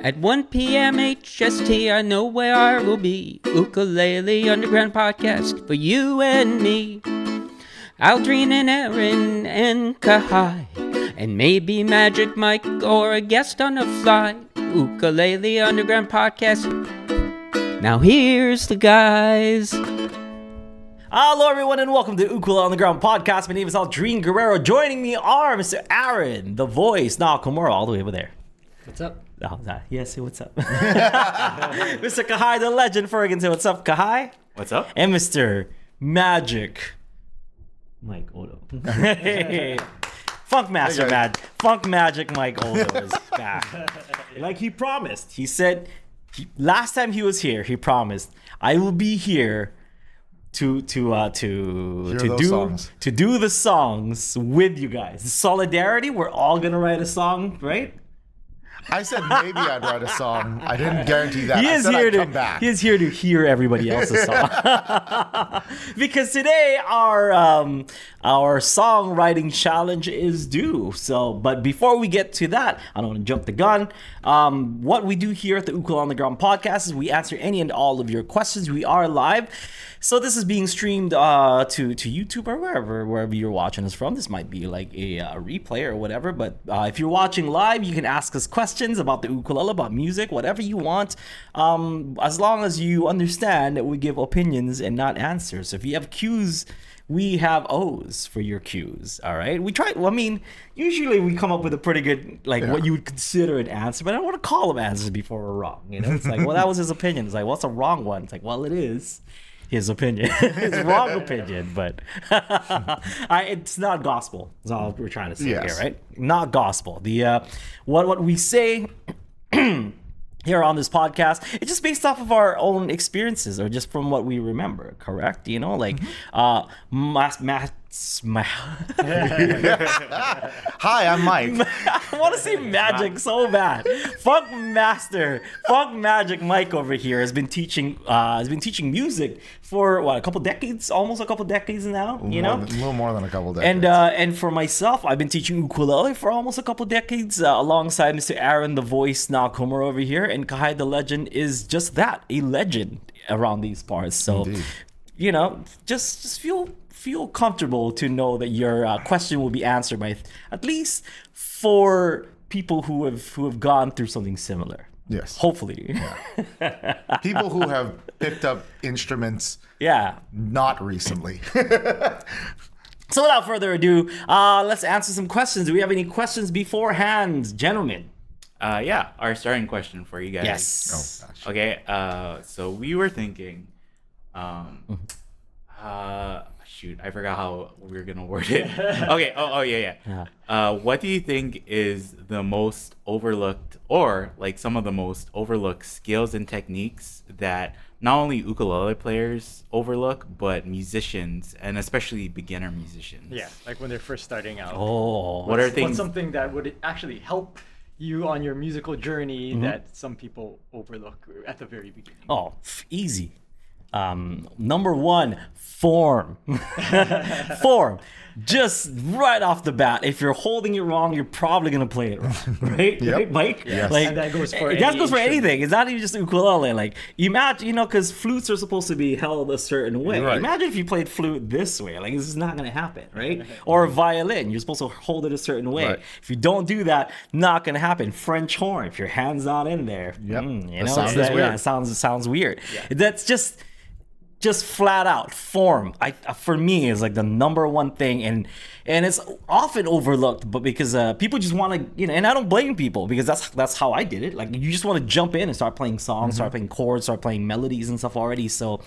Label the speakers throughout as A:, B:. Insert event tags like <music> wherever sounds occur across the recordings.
A: At 1 p.m. HST, I know where I will be. Ukulele Underground Podcast for you and me. Aldrine and Aaron and Kahai. And maybe Magic Mike or a guest on the fly. Ukulele Underground Podcast. Now here's the guys.
B: Hello, everyone, and welcome to Ukulele Underground podcast. My name is Aldrine Guerrero. Joining me are Mr. Aaron, the voice, Nakamura, all the way over there.
C: What's up?
B: Oh. Yeah, say what's up. <laughs> Mr. Kahai, the legend, Fergan, say what's up, Kahai.
D: What's up?
B: And Mr. Magic, Mike Odo. Hey. <laughs> Funk Master Mag, Funk Magic Mike Odo is back. <laughs> like he promised. He said, he, last time he was here, he promised, I will be here to to uh to
D: Hear
B: to do
D: songs.
B: to do the songs with you guys. Solidarity, we're all gonna write a song, right?
D: I said maybe I'd write a song. I didn't guarantee that.
B: He is here
D: I'd
B: to
D: come back.
B: he is here to hear everybody else's song. <laughs> <laughs> because today our um our songwriting challenge is due. So, but before we get to that, I don't want to jump the gun. Um, what we do here at the Ukulele Underground podcast is we answer any and all of your questions. We are live. So this is being streamed uh, to to YouTube or wherever wherever you're watching us from. This might be like a uh, replay or whatever. But uh, if you're watching live, you can ask us questions about the ukulele, about music, whatever you want. Um, as long as you understand that we give opinions and not answers. So if you have cues. We have O's for your cues, all right? We try, well, I mean, usually we come up with a pretty good, like, what you would consider an answer, but I don't want to call them answers before we're wrong, you know? It's like, well, that was his opinion. It's like, what's a wrong one? It's like, well, it is his opinion, <laughs> his wrong opinion, but <laughs> I, it's not gospel. Is all we're trying to say
D: Yes.
B: here, right? Not gospel. The uh, what what we say <clears throat> here on this podcast, it's just based off of our own experiences or just from what we remember. Correct? You know, like uh, mas, mas, my. <laughs>
D: Hi, I'm Mike. <laughs>
B: I want to see magic so bad. Funk Master, Funk Magic Mike over here has been teaching uh, has been teaching music for what a couple decades, almost a couple decades now. You know,
D: than- a little more than a couple decades.
B: and uh, and for myself, I've been teaching ukulele for almost a couple decades, uh, alongside Mr. Aaron, the voice Nakamura over here, and Kahai, the legend, is just that a legend around these parts. So,
D: Indeed.
B: you know, just just feel feel comfortable to know that your uh, question will be answered by at least four people who have who have gone through something similar.
D: yes.
B: Hopefully, Yeah.
D: People who have picked up instruments
B: yeah.
D: not recently. <laughs>
B: So without further ado, uh, let's answer some questions. Do we have any questions beforehand, gentlemen?
E: Uh, yeah, our starting question for you guys.
B: Yes.
D: oh, gosh.
E: Okay. Uh, so we were thinking, um, uh, shoot, I forgot how we are gonna word it. <laughs> okay. Oh, oh yeah, yeah. Uh, what do you think is the most overlooked, or like some of the most overlooked skills and techniques that not only ukulele players overlook, but musicians and especially beginner musicians?
C: Yeah, like when they're first starting out.
B: Oh,
E: What are things?
C: What's
E: things?
C: something that would actually help you on your musical journey
B: Mm-hmm.
C: that some people overlook at the very beginning?
B: oh, easy. Um, number one, form. <laughs> form. Just right off the bat, if you're holding it wrong, you're probably gonna play it wrong, <laughs> right?
D: Yep.
B: Right, Mike?
D: Yes.
B: Like
C: And that goes for
B: that goes for
C: instrument.
B: anything. It's not even just ukulele. Like imagine, you know, because flutes are supposed to be held a certain way.
D: Right.
B: Imagine if you played flute this way. Like this is not gonna happen, <laughs> right? or a violin, you're supposed to hold it a certain way.
D: Right.
B: If you don't do that, not gonna happen. French horn, if your hand's not in there,
D: Yep.
B: mm, you
D: The
B: know,
D: sound
B: it's that-
D: weird.
B: yeah, it sounds it sounds weird. Yeah. That's just just flat out form. I uh, for me is like the number one thing and and it's often overlooked but because uh people just want to you know and i don't blame people because that's that's how i did it. Like you just want to jump in and start playing songs start playing chords start playing melodies and stuff already so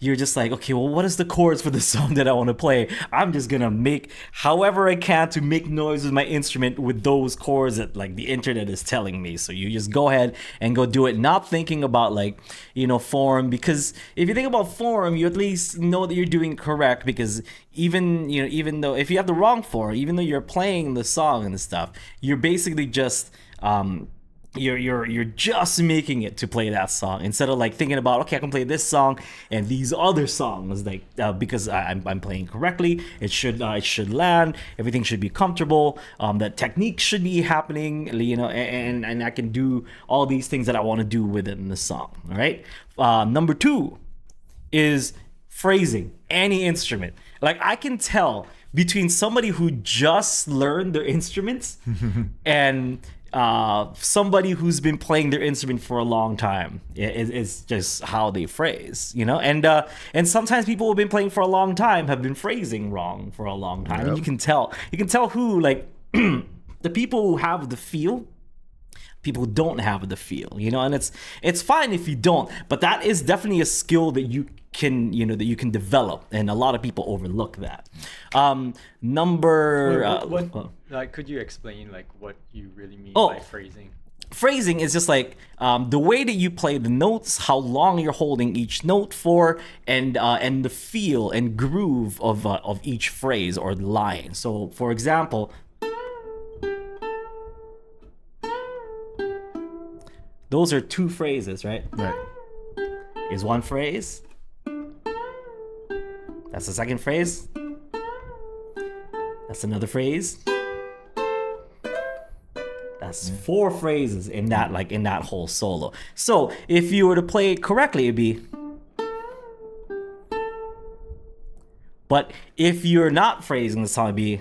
B: you're just like, okay, well, what is the chords for the <laughs> song that I want to play? I'm just gonna make however I can to make noise with my instrument with those chords that like the internet is telling me. So you just go ahead and go do it, not thinking about like, you know, form. Because if you think about form, you at least know that you're doing correct. Because even you know, even though if you have the wrong form, even though you're playing the song and the stuff, you're basically just um you're you're you're just making it to play that song instead of like thinking about okay I can play this song and these other songs like uh, because I, I'm, I'm playing correctly it should uh, it should land everything should be comfortable um, the technique should be happening you know and and I can do all these things that I want to do within the song all right uh, number two is phrasing any instrument. Like I can tell between somebody who just learned their instruments <laughs> and uh, somebody who's been playing their instrument for a long time. It, it's just how they phrase, you know. And uh, and sometimes people who've been playing for a long time have been phrasing wrong for a long time. And
D: Yep.
B: you can tell. You can tell who like <clears throat> the people who have the feel people who don't have the feel you know and it's it's fine if you don't but that is definitely a skill that you can you know that you can develop and a lot of people overlook that um number uh,
C: What, what-
B: uh,
C: like, could you explain like what you really mean
B: Oh.
C: by phrasing?
B: phrasing is just like um, the way that you play the notes, how long you're holding each note for, and uh, and the feel and groove of uh, of each phrase or line. So, for example, those are two phrases, right?
D: Right.
B: Is one phrase. That's the second phrase. That's another phrase. That's four phrases in that like in that whole solo. So if you were to play it correctly, it'd be. But if you're not phrasing the song, it'd be.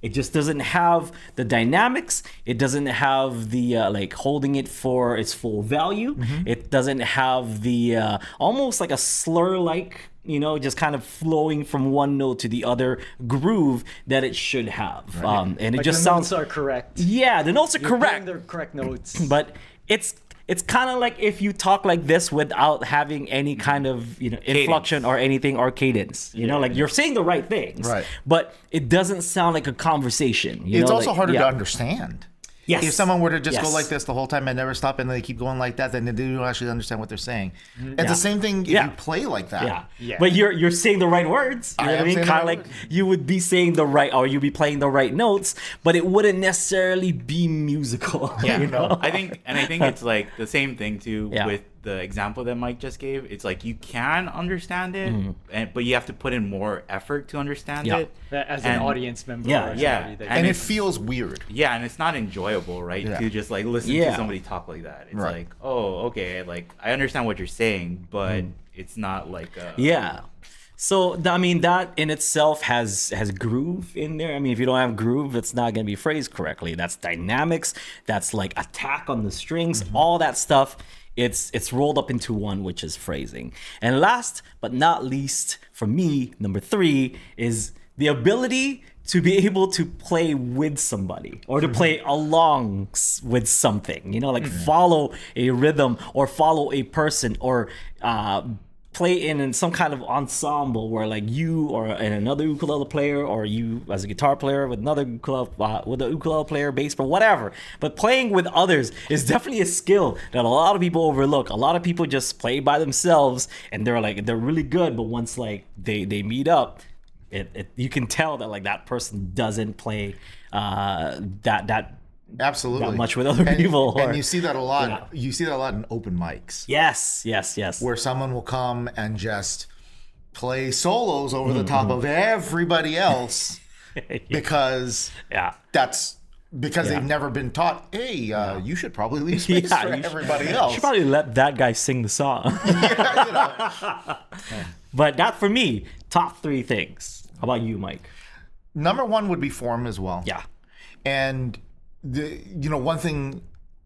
B: It just doesn't have the dynamics. It doesn't have the uh, like holding it for its full value. It doesn't have the uh, almost like a slur like, you know, just kind of flowing from one note to the other groove that it should have. Um, and it
C: Like
B: just
C: the
B: sounds
C: notes are correct.
B: yeah, the notes are
C: You're
B: correct
C: the correct notes.
B: but it's it's kind of like if you talk like this without having any kind of you know inflection or anything or cadence you know like you're saying the right things
D: Right.
B: but it doesn't sound like a conversation you
D: It's
B: know,
D: also
B: like-
D: harder
B: yeah.
D: to understand.
B: Yes
D: If someone were to just go like this the whole time and never stop and they keep going like that, then they don't actually understand what they're saying. It's
B: Mm-hmm. Yeah.
D: the same thing if
B: Yeah.
D: you play like that.
B: yeah.
C: Yeah.
B: but you're you're saying the right words you
D: I
B: what I mean kind of like
D: words.
B: you would be saying the right or you'd be playing the right notes but it wouldn't necessarily be musical <laughs>
E: Yeah,
B: you know
E: I think, and I think it's like the same thing too
B: Yeah.
E: with the example that Mike just gave. It's like you can understand it,
B: Mm-hmm.
E: and but you have to put in more effort to understand
B: Yeah.
E: it.
C: As an audience member.
B: Yeah,
C: or
E: yeah,
C: that-
E: and
D: And it feels weird.
E: Yeah, and it's not enjoyable, right?
D: Yeah.
E: To just like listen
B: Yeah.
E: to somebody talk like that. It's
D: Right.
E: like, oh, okay, like I understand what you're saying, but it's not like a,
B: Mm. Yeah. So I mean that in itself has has groove in there. I mean if you don't have groove, it's not gonna be phrased correctly. That's dynamics. That's like attack on the strings. All that stuff. It's it's rolled up into one, which is phrasing. And last but not least, for me, number three is the ability to be able to play with somebody or to play along with something. You know, like follow a rhythm or follow a person or uh, play in, in some kind of ensemble where like you or and another ukulele player or you as a guitar player with another ukulele uh, with a ukulele player bass player whatever. But playing with others is definitely a skill that a lot of people overlook. A lot of people just play by themselves and they're like they're really good but once like they they meet up it, it you can tell that like that person doesn't play uh that that
D: Absolutely.
B: That much with other
D: and,
B: people, or-
D: And you see that a lot.
B: Yeah.
D: You see that a lot in open mics
B: yes yes yes
D: where someone will come and just play solos over the
B: Mm-hmm.
D: top of everybody else <laughs> because
B: yeah
D: that's because
B: Yeah.
D: they've never been taught. Hey, uh, you should probably leave <laughs> space
B: Yeah,
D: for
B: you should-
D: everybody <laughs>
B: You
D: else.
B: should probably let that guy sing the song.
D: know.
B: but that for me, top three things. How about you, Mike?
D: Number one would be form as well.
B: Yeah.
D: And the you know one thing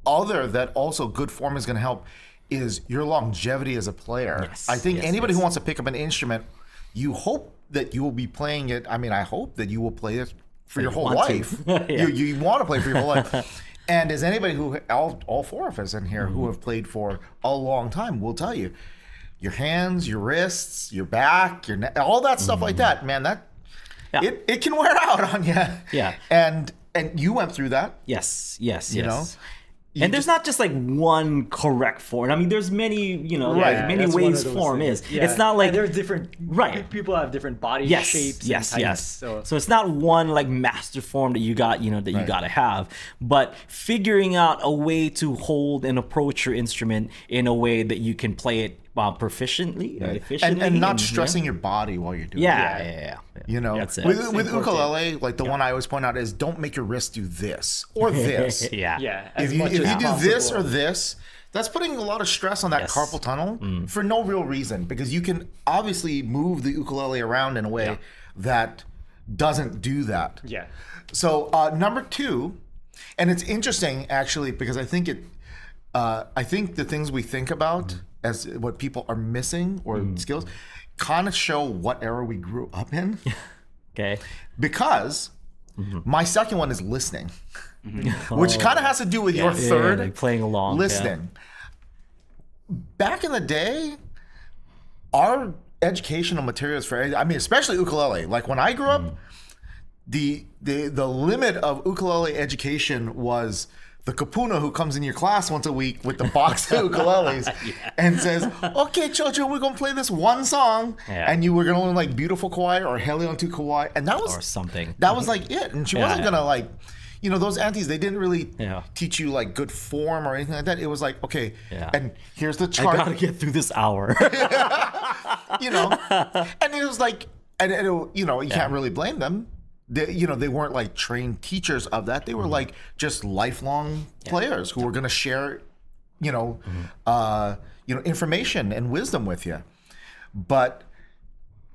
D: other that also good form is going to help is your longevity as a player.
B: Yes,
D: I think
B: yes,
D: anybody
B: yes.
D: who wants to pick up an instrument, you hope that you will be playing it. I mean, I hope that you will play it for your whole life. <laughs>
B: Yeah.
D: You you want to play for your whole life. <laughs> And as anybody who all all four of us in here
B: Mm-hmm.
D: who have played for a long time will tell you, your hands, your wrists, your back, your neck, all that stuff like that, man, that
B: Mm-hmm. Yeah.
D: it, it can wear <laughs> out on you.
B: Yeah.
D: And and you went through that.
B: Yes, yes,
D: You
B: yes. and there's not just like one correct form. I mean, there's many, you know,
D: Right.
B: like, many
C: that's
B: ways form
C: things.
B: is.
C: Yeah.
B: It's not like
C: And there's different
B: Right.
C: People have different body
B: yes,
C: shapes. and
B: yes,
C: types,
B: yes.
C: So,
B: So, it's not one like master form that you got, you know, that you got to have, but figuring out a way to hold and approach your instrument in a way that you can play it uh, proficiently, or
D: and,
B: efficiently,
D: and not
B: yeah.
D: stressing your body while you're doing
B: Yeah,
D: it.
B: yeah, yeah. yeah.
D: You know,
B: That's it.
D: with,
B: That's
D: with
C: important.
D: ukulele, like the one I always point out is don't make your wrist do this or <laughs> this.
B: yeah,
C: yeah.
D: If you, if you do this or this, that's putting a lot of stress on that
B: Yes.
D: carpal tunnel for no real reason because you can obviously move the ukulele around in a way
B: Yeah.
D: that doesn't do that.
C: Yeah.
D: So uh, number two, and it's interesting actually because I think it, uh, I think the things we think about as what people are missing or mm. skills, kind of show what era we grew up in. <laughs>
B: Okay.
D: because mm-hmm. my second one is listening, mm-hmm. which oh. kind of has to do with your
B: Oh. Yeah,
D: third
B: like playing along. yeah.
D: listening. Back in the day, our educational materials for I mean, especially ukulele. Like when I grew up, mm. the the the limit of ukulele education was the kupuna who comes in your class once a week with the box of <laughs> ukuleles and says, "Okay, children, we're gonna play this one song,"
B: Yeah.
D: and you were gonna learn like "Beautiful Kauai" or "Hele On to Kauai," and that was
B: Or something.
D: That was like it, and she wasn't
B: yeah.
D: gonna like. You know those aunties; they didn't really
B: Yeah.
D: teach you like good form or anything like that. It was like, okay,
B: Yeah.
D: and here's the chart.
B: I gotta get through this hour. <laughs> <laughs>
D: you know and it was like and, and it- you know you can't really blame them they, you know they weren't like trained teachers of that they
B: Mm-hmm.
D: were like just lifelong players who were going to share you know
B: Mm-hmm.
D: uh you know information and wisdom with you but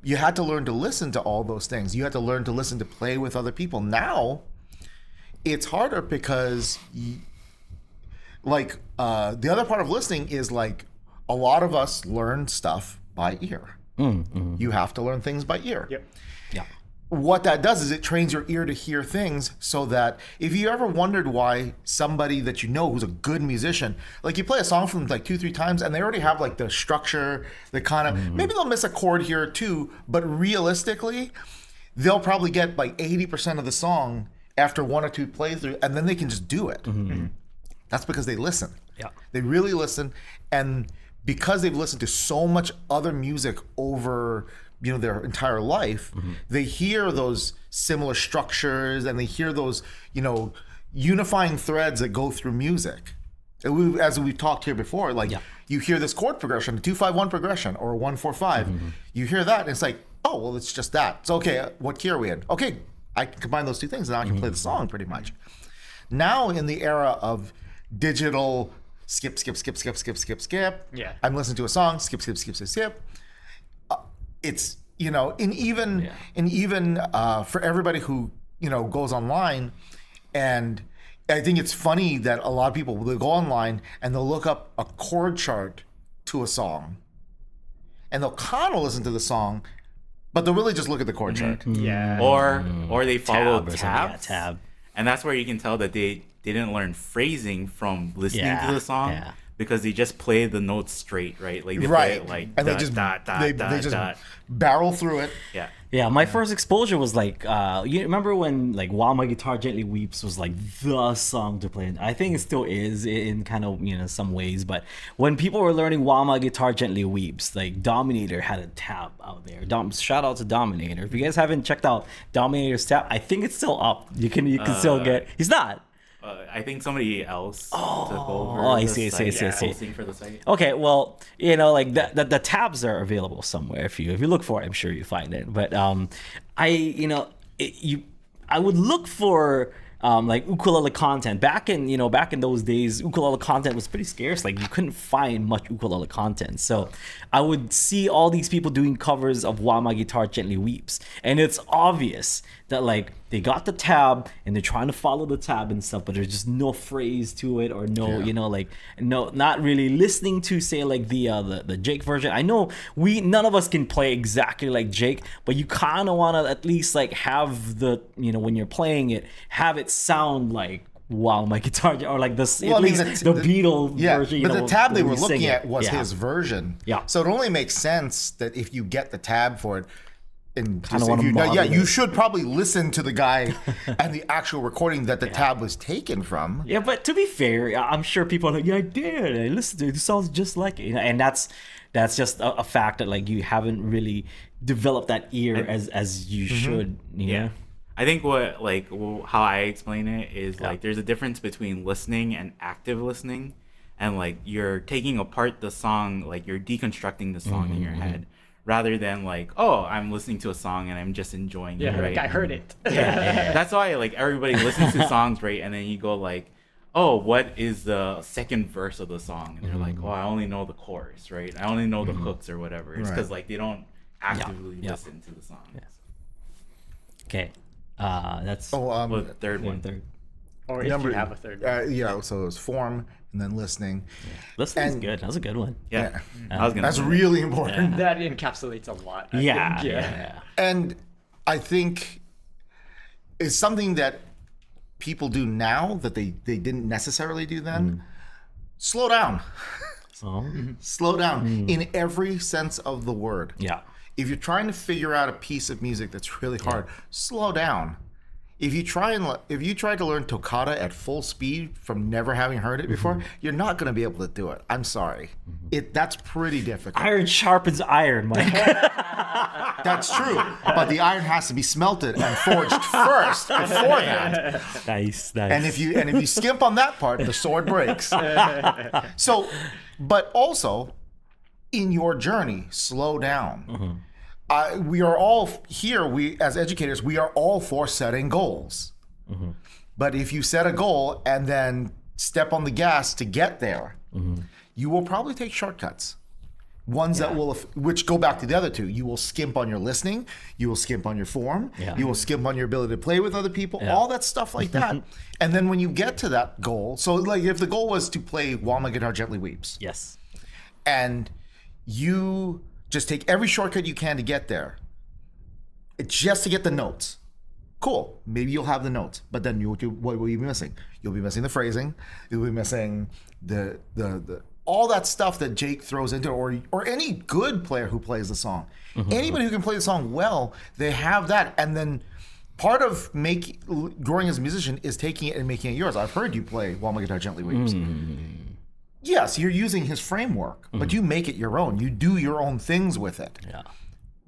D: you had to learn to listen to all those things you had to learn to listen to play with other people now it's harder because y like uh, the other part of listening is like a lot of us learn stuff by ear. You have to learn things by ear.
C: Yep.
B: yeah.
D: What that does is it trains your ear to hear things so that if you ever wondered why somebody that you know who's a good musician, like you play a song from like two, three times and they already have like the structure, the kind of mm-hmm. maybe they'll miss a chord here or two, but realistically, they'll probably get like 80% of the song after one or two playthrough and then they can just do it. Mm-hmm. Mm-hmm. That's because they listen.
B: Yeah.
D: They really listen, and because they've listened to so much other music over you know their entire life, mm-hmm. they hear those similar structures and they hear those you know unifying threads that go through music. And we, as we've talked here before, like you hear this chord progression, a two five one progression or a one four five, mm-hmm. you hear that, and it's like, oh well, it's just that. So okay, what key are we in? Okay, I can combine those two things, and now I can play mm-hmm. the song pretty much. Now in the era of digital skip, skip, skip, skip, skip, skip, skip.
C: Yeah.
D: I'm listening to a song, skip, skip, skip, skip, skip. It's you know, and even and even uh, for everybody who you know goes online, and I think it's funny that a lot of people will go online and they'll look up a chord chart to a song, and they'll kind of listen to the song, but they'll really just look at the chord mm-hmm. chart. Mm-hmm.
C: Yeah. Mm-hmm.
E: or or they follow
B: Tab or yeah, tab.
E: and that's where you can tell that they didn't learn phrasing from listening
B: Yeah,
E: to the song
B: yeah.
E: Because they just play the notes straight, right? Like they play
D: Right,
E: it like
D: and they just
E: dot, dot,
D: they,
E: dot,
D: they just
E: dot.
D: barrel through it.
E: yeah.
B: Yeah, my first exposure was like, uh, you remember when like "While My Guitar Gently Weeps" was like the song to play. I think it still is in kind of you know some ways, but when people were learning "While My Guitar Gently Weeps," like Dominator had a tab out there. Dom- shout out to Dominator. If you guys haven't checked out Dominator's tab, I think it's still up. You can you can still get. He's not.
E: Uh, I think somebody else took over.
B: oh, I
E: the
B: see, I see, I
E: site,
B: see, I see.
E: for the site.
B: Okay, well, you know, like the, the the tabs are available somewhere. If you if you look for it, I'm sure you find it. But um, I you know it, you I would look for um like ukulele content back in you know back in those days. Ukulele content was pretty scarce. Like you couldn't find much ukulele content. So I would see all these people doing covers of "While My Guitar Gently Weeps," and it's obvious that like they got the tab and they're trying to follow the tab and stuff, but there's just no phrase to it or no, you know, like no, not really listening to say like the uh, the the Jake version. I know we none of us can play exactly like Jake, but you kind of want to at least like have the you know when you're playing it, have it sound like. Wow, my <laughs> guitar, or like this,
D: Well,
B: at
D: I mean,
B: least
D: the-
B: the,
D: the-
B: Beatle
D: Yeah,
B: version. you
D: but
B: know,
D: the tab they were looking at was
B: Yeah.
D: his version.
B: Yeah.
D: So it only makes sense that if you get the tab for it, and just, if you, yeah, you should probably listen to the guy <laughs> and the actual recording that the tab was taken from.
B: Yeah, but to be fair, I'm sure people are like, yeah, I did. I listened to it. It sounds just like it. You know, and that's that's just a, a fact that like you haven't really developed that ear as as you mm-hmm. should. You
E: Yeah.
B: know?
E: I think what like how I explain it is like there's a difference between listening and active listening, and like you're taking apart the song, like you're deconstructing the song in your mm-hmm, head, mm-hmm. rather than like oh I'm listening to a song and I'm just enjoying
C: Yeah,
E: it. Right?
C: like I heard it. <laughs>
E: That's why like everybody listens to songs, right? And then you go like, oh, what is the second verse of the song? And they're like, mm-hmm. oh, I only know the chorus, right? I only know the hooks or whatever. It's
D: Right.
E: because like they don't actively
B: yeah.
E: listen to the song.
B: Okay. Uh, that's
D: Oh, um,
E: Well, the third
B: one
E: one.
B: third.
C: Or if
D: number
C: you have a third.
D: Uh, yeah, so it was form and then listening.
B: Listening's
D: And-
B: good. That was a good one.
E: Yeah,
D: Yeah.
E: I was gonna.
D: That's
E: say that.
D: really important.
C: that encapsulates a lot. I
B: Yeah,
C: think,
B: yeah.
D: And I think it's something that people do now that they, they didn't necessarily do then. Slow down.
B: So
D: Slow down <laughs> in every sense of the word.
B: yeah.
D: If you're trying to figure out a piece of music that's really hard, slow down. If you try and if you try to learn toccata at full speed from never having heard it before, mm-hmm. you're not going to be able to do it. I'm sorry. Mm-hmm. It that's pretty difficult.
B: Iron sharpens iron, Mike. <laughs>
D: That's true. But the iron has to be smelted and forged <laughs> first before that.
B: nice, nice.
D: And if you and if you skimp on that part, the sword breaks. <laughs> So, but also in your journey, slow down. Uh, we are all here. We as educators, we are all for setting goals. But if you set a goal and then step on the gas to get there, you will probably take shortcuts. Ones that will, which go back to the other two. You will skimp on your listening. You will skimp on your form.
B: Yeah.
D: You will skimp on your ability to play with other people. All that stuff like that. <laughs> and then when you get to that goal, so like if the goal was to play "While My Guitar Gently Weeps,"
B: yes.
D: and you just take every shortcut you can to get there, just to get the notes. Cool. Maybe you'll have the notes, but then you'll what will you be missing? You'll be missing the phrasing. You'll be missing the the the all that stuff that Jake throws into, or or any good player who plays the song. Mm-hmm. Anybody who can play the song well, they have that, and then. Part of make growing as a musician is taking it and making it yours. I've heard you play "While My Guitar Gently Weeps." Mm. Yes, you're using his framework, but you make it your own. You do your own things with it
B: Yeah.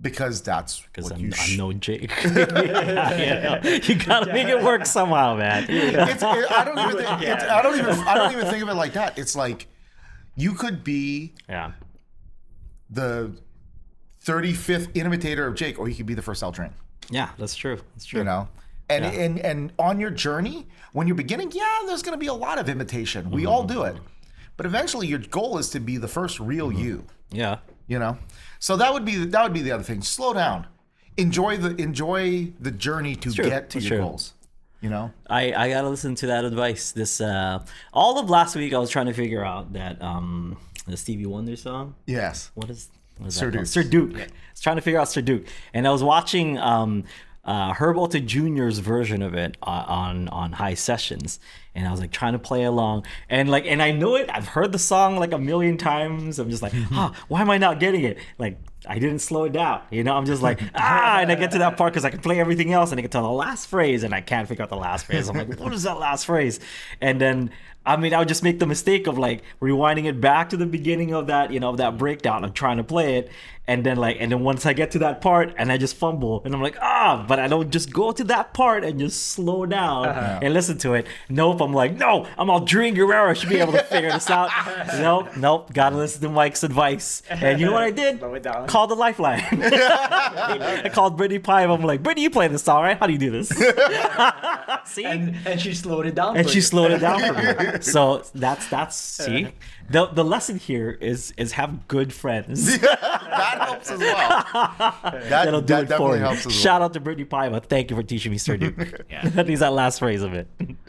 D: because that's
B: Because I'm,
D: you.
B: I'm no Jake. <laughs> <laughs> yeah, yeah. You gotta make it work somehow, man. <laughs>
D: it, I don't even. Think, I don't even. I don't even think of it like that. It's like you could be
B: Yeah.
D: the 35th imitator of Jake, or you could be the first Aldrine.
B: Yeah, that's true. That's true.
D: You know. And,
B: Yeah.
D: and and on your journey, when you're beginning, yeah, there's going to be a lot of imitation. We
B: Mm-hmm.
D: all do it, but eventually, your goal is to be the first real
B: Mm-hmm.
D: you.
B: Yeah.
D: you know so that would be that would be the other thing slow down enjoy the enjoy the journey to
B: true.
D: get to
B: That's
D: your
B: true.
D: goals you know
B: I, I gotta listen to that advice. This uh all of last week I was trying to figure out that um the Stevie Wonder song.
D: yes
B: What is what is
D: Sir
B: that?
D: Duke.
B: Sir Duke. I was trying to figure out Sir Duke, and I was watching um, uh, Herb Ohta Jr.'s version of it uh, on on HiSessions, and I was like trying to play along, and like, and I know it. I've heard the song like a million times. I'm just like, <laughs> huh, why am I not getting it? Like. I didn't slow it down, you know. I'm just like <laughs> ah, and I get to that part because I can play everything else, and I get to the last phrase, and I can't figure out the last phrase. I'm like, what is that last phrase? And then I mean, I would just make the mistake of like rewinding it back to the beginning of that, you know, of that breakdown. I'm trying to play it, and then like, and then once I get to that part, and I just fumble, and I'm like, ah, but I don't just go to that part and just slow down and listen to it. Nope, I'm like, no, I'm all Dream Guerrero should be able to figure this out. <laughs> nope, nope, gotta listen to Mike's advice. And you know what I did?
C: Slow it down.
B: Called the Lifeline. <laughs> <laughs> I called Brittni Pie. I'm like, Brittni, you play this song, right? How do you do this? See?
C: And, and she slowed it down.
B: and she
C: you.
B: slowed it down for me. So that's that's see the the lesson here is is have good friends. <laughs>
D: that helps as well <laughs> that,
B: That'll do
D: that
B: it for you. Shout
D: well
B: out to Brittni Paiva. Thank you for teaching me Sir Duke. <laughs>
E: Yeah.
B: that is that last phrase of it.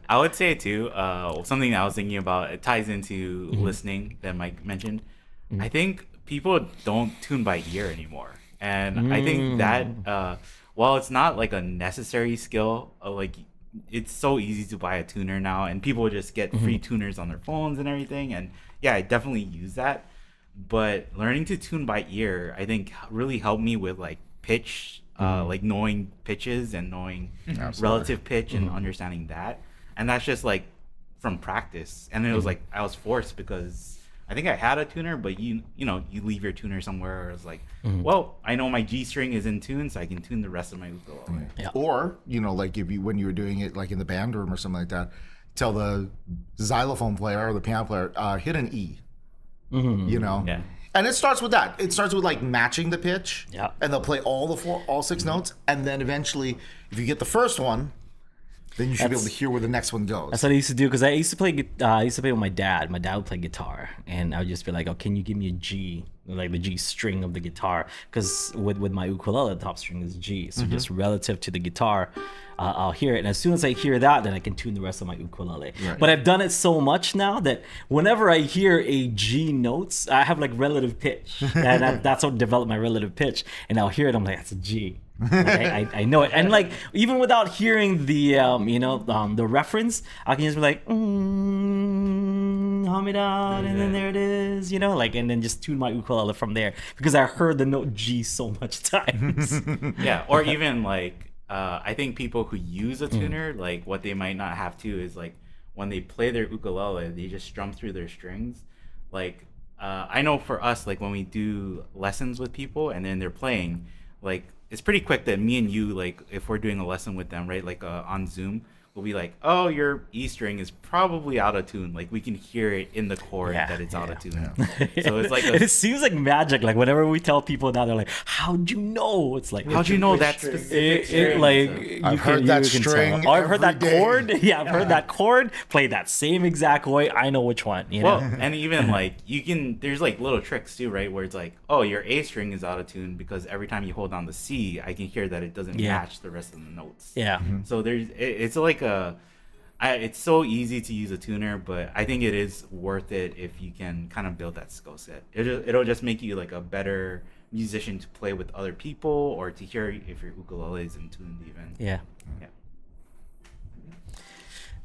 E: I would say too, uh, something that I was thinking about. It ties into
B: Mm-hmm.
E: listening that Mike mentioned. I think people don't tune by ear anymore, and I think that
B: Mm.
E: uh, while it's not like a necessary skill, uh, like it's so easy to buy a tuner now, and people just get free
B: Mm-hmm.
E: tuners on their phones and everything. And yeah, I definitely use that. But learning to tune by ear, I think really helped me with like pitch uh, like knowing pitches and knowing relative pitch and understanding that, and that's just like from practice. And it was like I was forced because I think I had a tuner, but you you know you leave your tuner somewhere. Or it's like, mm-hmm. well, I know my G string is in tune, so I can tune the rest of my ukulele.
B: Yeah.
D: Or you know, like if you when you were doing it like in the band room or something like that, tell the xylophone player or the piano player uh, hit an E. Mm-hmm. You know.
E: Yeah.
D: And it starts with that. It starts with like matching the pitch.
B: Yeah.
D: And they'll play all the four, all 6 mm-hmm. notes, and then eventually, if you get the first one, then you should be able to hear where the next one goes.
B: That's what I used to do because I used to play. Uh, I used to play with my dad. My dad would play guitar, and I would just be like, "Oh, can you give me a G, like the G string of the guitar?" Because with with my ukulele, the top string is G, so just relative to the guitar, uh, I'll hear it. And as soon as I hear that, then I can tune the rest of my ukulele. But I've done it so much now that whenever I hear a G notes, I have like relative pitch, <laughs> and that, that's what developed my relative pitch. And I'll hear it, I'm like, "That's a G." I, I, I know it, and like even without hearing the um, you know um, the reference, I can just be like, mm, hum it out, and then there it is, you know, like, and then just tune my ukulele from there because I heard the note G so much <laughs> times. <laughs>
E: yeah or even like uh, i think people who use
B: Mm.
E: a tuner like what they might not have to is like when they play their ukulele they just strum through their strings like uh, i know for us like when we do lessons with people and then they're playing like it's pretty quick that me and you like if we're doing a lesson with them right like uh, on zoom we'll be like oh your e string is probably out of tune like we can hear it in the chord
B: Yeah,
E: that it's out of
B: yeah.
E: tune so it's like <laughs> a,
B: it seems like magic. Like whenever we tell people that, they're like, "How'd you know?" It's like,
E: how'd you know
C: Which
E: that
C: string?
E: specific
B: It, it, like
E: So-
B: you
D: I've
B: can,
D: heard
B: you
D: that
B: can
D: string.
B: Oh, I've heard that
D: day.
B: chord. <laughs> Yeah, I've heard that <laughs> chord played that same exact way. I know which one. You know?
E: Well, and even like you can, there's like little tricks too, right? Where it's like, oh, your A string is out of tune because every time you hold down the C, I can hear that it doesn't
B: Yeah.
E: match the rest of the notes.
B: yeah. Mm-hmm.
E: So there's, it, it's like a, I, it's so easy to use a tuner, but I think it is worth it if you can kind of build that skill set. It'll, it'll just make you like a better musician to play with other people or to hear if your ukulele is in tune even.
B: Yeah.
E: Yeah.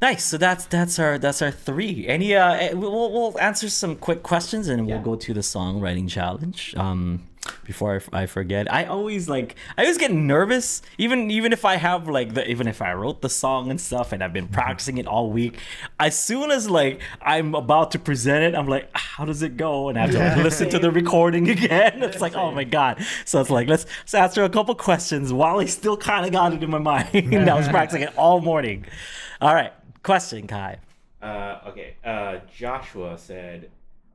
B: Nice. So that's that's our that's our three. Any uh, eh, we'll we'll answer some quick questions and we'll go to the songwriting challenge. Um, before I, f- I forget, I always like I always get nervous, even even if I have like the even if I wrote the song and stuff and I've been practicing it all week. As soon as like I'm about to present it, I'm like, how does it go? And I have to like listen to the recording <laughs> again. It's like, oh my god. So it's like let's let's answer a couple questions while I still kind of got it in my mind. <laughs> I was practicing it all morning. All right. Question, Kai.
E: Uh, okay. Uh, Joshua said,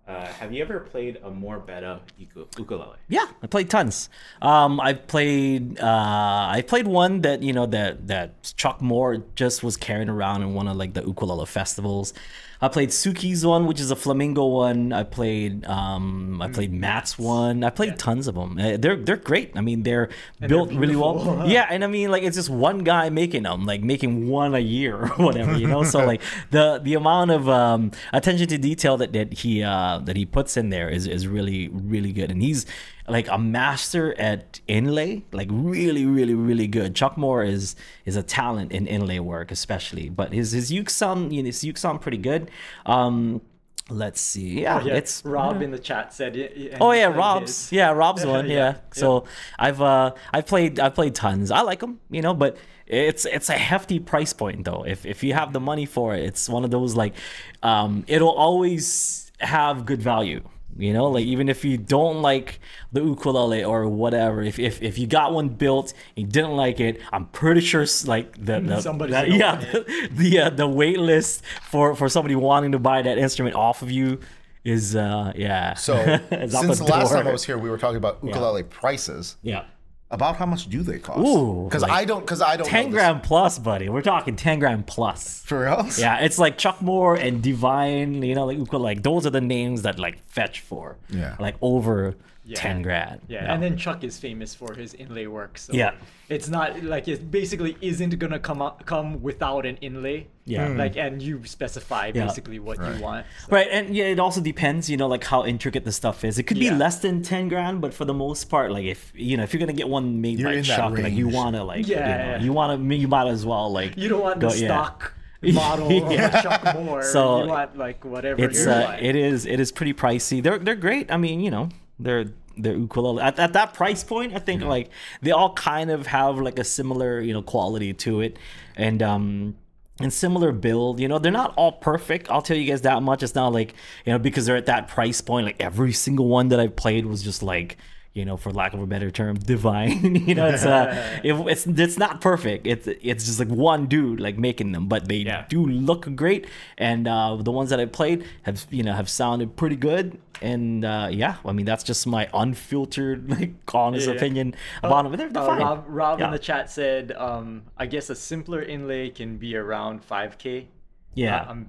E: uh, "Have you ever played a Moore Bettah ukulele?"
B: Yeah, I played tons. Um, I played uh, I played one that you know that that Chuck Moore just was carrying around in one of like the ukulele festivals. I played Suki's one, which is a flamingo one. I played um, I played Matt's one. I played tons of them. Uh, They're they're great. I mean, they're built really well.
C: beautiful. <laughs>
B: Yeah, and I mean, like it's just one guy making them, like making one a year or <laughs> whatever, you know. so like <laughs> the the amount of um, attention to detail that, that he uh, that he puts in there is is really really good, and he's like a master at inlay, like really really really good. Chuck Moore is is a talent in inlay work, especially, but his his uke sound you know, his uke sound pretty good. Um, let's see, yeah,
C: Yeah,
B: it's
C: Rob in the chat said it.
B: Oh yeah, Rob's. <laughs> Yeah, Rob's one. Yeah.
C: Yeah,
B: So I've uh I've played I've played tons. I like them, you know, but it's it's a hefty price point though. If if you have the money for it, it's one of those like um it'll always have good value. You know, like even if you don't like the ukulele or whatever, if if, if you got one built and you didn't like it, I'm pretty sure like the, <laughs> the
C: Somebody's
B: that- yeah
C: want
B: the <laughs> the, uh, the wait list for for somebody wanting to buy that instrument off of you is uh yeah
D: So <laughs> since
B: the
D: the last time. I was here, we were talking about ukulele prices.
B: Yeah.
D: About how much do they cost?
B: Ooh,
D: because
B: like
D: I don't. Because I don't.
B: 10
D: know this.
B: grand plus, buddy. We're talking 10 grand plus.
D: for real. <laughs>
B: Yeah, it's like Chuck Moore and Divine, you know, like. Like those are the names that like fetch for.
D: Yeah.
B: Like over
C: Yeah.
B: 10 grand.
C: Yeah, and then Chuck is famous for his inlay work. So
B: Yeah.
C: it's not like it basically isn't gonna come up, come without an inlay.
B: Yeah. Mm.
C: like and you specify
B: Yeah.
C: basically what you want. So-
B: Right, and yeah, it also depends, you know, like how intricate the stuff is. It could be
C: Yeah.
B: less than ten grand, but for the most part, like if you know, if you're gonna get one made
D: You're
B: by Chuck, like you wanna like,
C: Yeah,
B: you, know, you wanna, you might as well like.
C: You don't want
B: go-
C: the
B: yeah.
C: stock <laughs> model
B: Yeah.
C: Chuck Moore.
B: So,
C: you want like whatever
B: it's uh, it is it is pretty pricey. They're they're great. I mean, you know, they're their ukulele at, at that price point. I think like they all kind of have like a similar you know quality to it, and um and similar build. You know, they're not all perfect. I'll tell you guys that much. It's not like you know because they're at that price point. Like every single one that i've played was just like you know, for lack of a better term, <laughs> divine. <laughs> you know, it's uh, <laughs> it, it's it's not perfect. It's it's just like one dude like making them, but they
E: Yeah.
B: do look great. And uh, the ones that I played have you know have sounded pretty good. And uh, yeah, I mean that's just my unfiltered like honest
C: Yeah.
B: opinion about them. They're, they're
C: Uh,
B: fine.
C: Rob, Rob
B: Yeah.
C: in the chat said, um, I guess a simpler inlay can be around 5k.
B: Yeah.
C: Uh, I'm-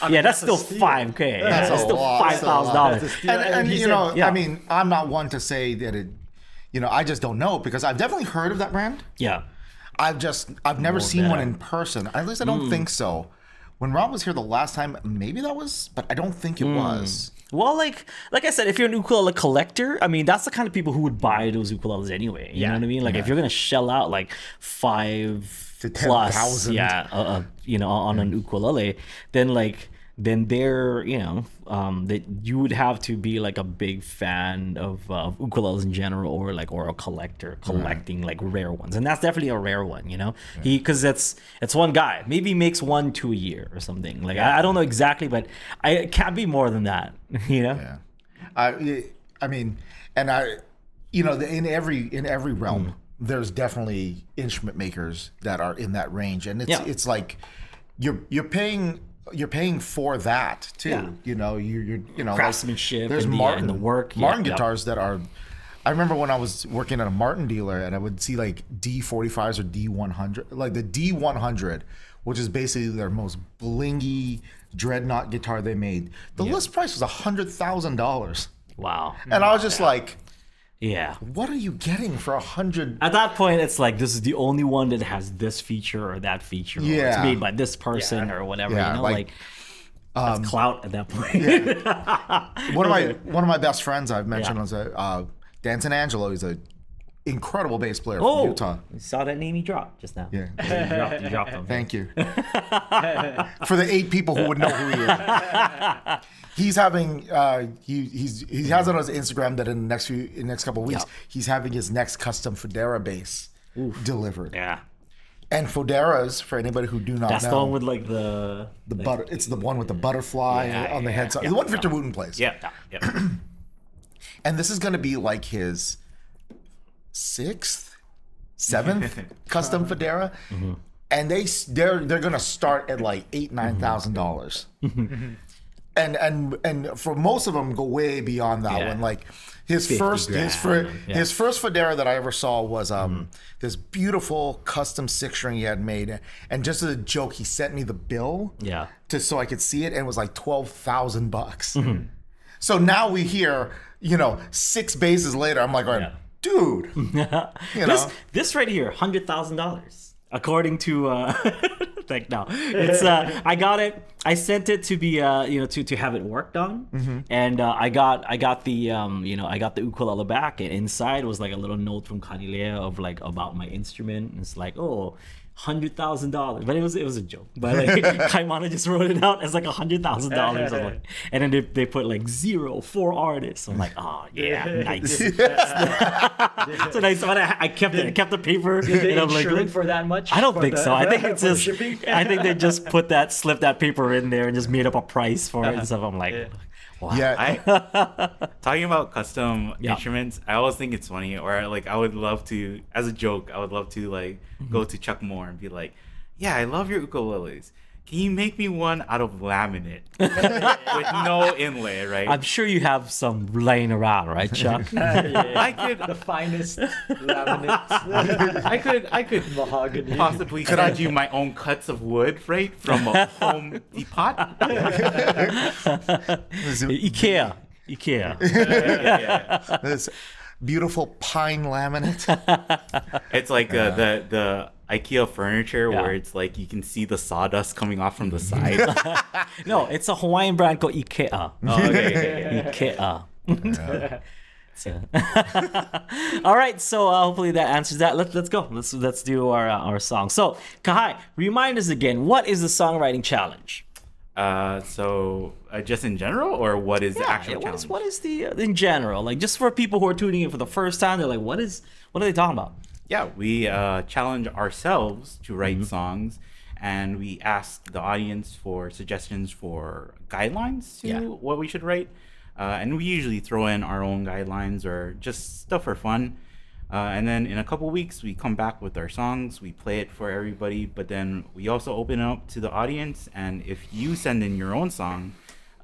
C: I
B: yeah,
C: mean,
B: that's
C: a
B: still five k.
D: That's
B: That's
D: a
B: still
D: lot.
B: five
D: That's a lot.
B: thousand dollars.
C: That's a steal.
D: and, and you
C: said-
D: know,
B: yeah.
D: I mean, I'm not one to say that it, you know, I just don't know because I've definitely heard of that brand.
B: Yeah.
D: I've just, I've never seen one in person. At least I don't mm. think so. When Rob was here the last time, maybe that was, but I don't think it mm. was.
B: Well, like like I said, if you're an ukulele collector, I mean that's the kind of people who would buy those ukuleles anyway. You know what I mean? Like if you're gonna shell out like five
D: To
B: plus,
D: 10,000.
B: yeah, uh, uh, you know, on an ukulele, then like then they're you know um that you would have to be like a big fan of, uh, of ukuleles in general or like or a collector collecting like rare ones. And that's definitely a rare one you know? He because it's it's one guy. Maybe he makes one two a year or something. Like I, I don't know exactly but I it can't be more than that <laughs> you know?
D: Yeah. I, I mean, and I, you know, in every in every realm, there's definitely instrument makers that are in that range, and it's
B: Yeah.
D: it's like you're you're paying you're paying for that too.
B: Yeah.
D: You know, you're, you're you know like,
B: Craftsmanship
D: there's
B: and the-
D: uh,
B: Martin the work.
D: Martin
B: yeah.
D: guitars that are. I remember when I was working at a Martin dealer, and I would see like D45s or D100, like the D100, which is basically their most blingy dreadnought guitar they made. The list price was a hundred thousand dollars.
B: wow
D: And I was just like,
B: yeah
D: what are you getting for a hundred?
B: at that point it's like this is the only one that has this feature or that feature or it's
D: Yeah.
B: made by this person
C: Yeah.
B: or whatever
D: Yeah,
B: you know
D: like,
B: like, that's clout at that point. Yeah.
D: point <laughs> One of my one of my best friends I've mentioned was a uh, Danton Angelo. He's a incredible bass player from
B: oh
D: Utah.
B: you saw that name he dropped just now
D: Yeah.
B: you dropped, you dropped him. <laughs>
D: Thank you. <laughs> For the eight people who would know who he is. <laughs> He's having uh, he he's he has on his Instagram that in the next few in the next couple of weeks
B: Yeah.
D: he's having his next custom Fodera bass delivered.
B: yeah
D: And Foderas, for anybody who do not
B: that's
D: know,
B: the one with like the
D: the butter. It's the one with the butterfly
B: Yeah,
D: on the
B: yeah,
D: head side.
B: yeah,
D: the one
B: yeah.
D: Victor Wooten plays.
E: Yeah.
B: yeah, yeah. <clears throat>
D: And this is going to be like his sixth, seventh <laughs> custom Fodera. And they they're they're to start at like eight nine thousand dollars. <laughs> And and and for most of them go way beyond that
B: Yeah.
D: one. Like his
B: 50
D: first his fir-
B: grand, yeah.
D: his first Fodera that I ever saw was um this beautiful custom six string he had made. And just as a joke, he sent me the bill
B: Yeah.
D: to so I could see it, and it was like twelve thousand bucks.
B: Mm-hmm.
D: So now we hear, you know, six bases later, I'm like, all right,
B: Yeah.
D: Dude, <laughs> you
B: this
D: know,
B: this right here, hundred thousand dollars, according to uh, <laughs> like no, it's uh, I got it. I sent it to be uh, you know, to to have it worked on,
D: Mm-hmm.
B: and uh, I got I got the um, you know, I got the ukulele back, and inside was like a little note from Kanilea of like about my instrument. And it's like, oh. Hundred thousand dollars, but it was it was a joke. But like <laughs> Kaimana just wrote it out as like a hundred thousand dollars, like, <laughs> and then they, they put like zero for artists. I'm like, oh yeah, nice. <laughs> so nice. But I, I kept it. I kept the paper.
C: Did they
B: and I'm like,
C: for that much?
B: I don't think
C: the-
B: so. I think it's just.
C: shipping?
B: I think they just put that, slipped that paper in there, and just made up a price for it and uh-huh. stuff. I'm like, wow.
D: yeah,
E: I <laughs> talking about custom
B: Yeah.
E: instruments. I always think it's funny, or like I would love to, as a joke, I would love to like
B: Mm-hmm.
E: go to Chuck Moore and be like, "Yeah, I love your ukuleles. Can you make me one out of laminate <laughs> with no inlay, right?
B: I'm sure you have some laying around, right, <laughs> Chuck?
E: I could
C: the finest <laughs> laminate.
E: I could I could
C: mahogany.
E: possibly could I do my own cuts of wood, right, from a home depot.
B: Ikea. Ikea.
E: yeah.
D: this beautiful pine laminate.
E: It's like uh, the the IKEA furniture
B: Yeah.
E: where it's like you can see the sawdust coming off from the <laughs> side. <laughs>
B: No, it's a Hawaiian brand called Ikea.
E: oh, <laughs> okay, okay, okay.
B: Ikea. So- All right, so uh, hopefully that answers that. Let's let's go. Let's let's do our uh, our song. So Kahai, remind us again. What is the songwriting challenge?
E: Uh, so uh, just in general, or what is the actual
B: yeah, what
E: challenge?
B: is what is the uh, in general like just for people who are tuning in for the first time? They're like, what is what are they talking about?
E: Yeah, we uh, challenge ourselves to write
B: Mm-hmm.
E: songs, and we ask the audience for suggestions for guidelines to
B: Yeah.
E: what we should write. Uh, and we usually throw in our own guidelines or just stuff for fun. Uh, and then in a couple weeks, we come back with our songs. We play it for everybody, but then we also open up to the audience. And if you send in your own song,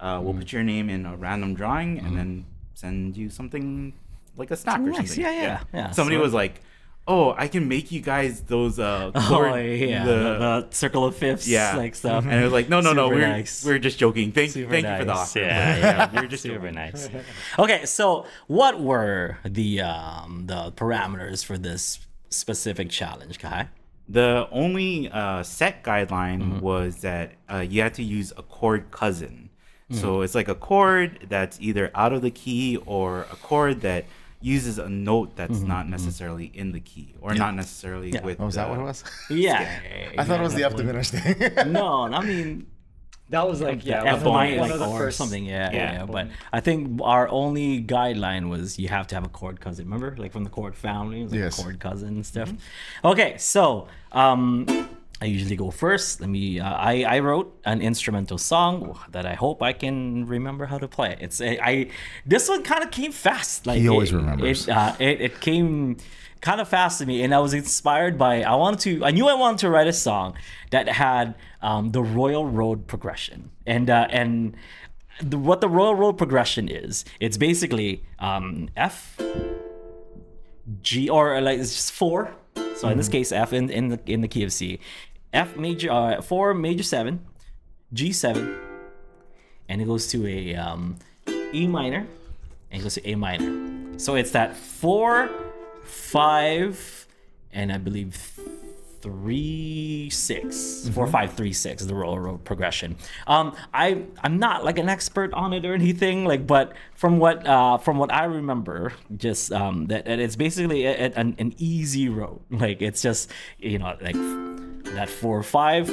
E: uh, we'll
B: Mm-hmm.
E: put your name in a random drawing and then send you something like a snack or
B: Nice.
E: something.
B: Yeah, yeah, yeah.
E: Somebody
B: So-
E: was like, "Oh, I can make you guys those uh, <laughs>
B: Oh yeah,
E: the-
B: the, circle of fifths,
E: yeah,
B: like stuff.
E: And it was like, "No, no, no, we're
B: nice.
E: we're just joking. Thank
B: Super
E: thank you for the offer.
B: Yeah,
E: but,
B: yeah.
E: we're just <laughs>
B: Super
E: joking.
B: nice. Okay, so what were the um the parameters for this specific challenge, Kai?
E: The only uh, set guideline
B: Mm-hmm.
E: was that uh, you had to use a chord cousin.
B: Mm-hmm.
E: So it's like a chord that's either out of the key or a chord that uses a note that's not necessarily in the key or not necessarily
B: Mm-hmm. Yeah.
E: with.
D: Oh, was that
E: uh,
D: what it was? <laughs>
B: Yeah,
D: I thought it was the F diminished thing. <laughs>
B: no, I mean
C: That was like yeah,
B: F
C: one,
B: minor like, or
C: first.
B: something. Yeah, yeah,
E: Yeah.
B: yeah. But I think our only guideline was you have to have a chord cousin. Remember, like from the chord family, it was like
D: Yes.
B: a chord cousin and stuff. Okay, so um, I usually go first. Let me. Uh, I I wrote an instrumental song that I hope I can remember how to play. It's I, I this one kind of came fast. Like
D: He always
B: it,
D: remembers.
B: It, uh, it it came kind of fast to me, and I was inspired by. I wanted to. I knew I wanted to write a song that had um, the Royal Road progression, and uh, and the, what the Royal Road progression is. It's basically um, F, G, or like it's just four. So in this case, F in, in the in the key of C, F major, uh, four major seven, G seven, and it goes to a um, E minor, and it goes to A minor. So it's that four, five, and I believe three six. Four five three six the Royal Road progression. Um i i'm not like an expert on it or anything like but from what uh from what i remember just um that, that it's basically a, a- an, an easy road. Like it's just you know like that four five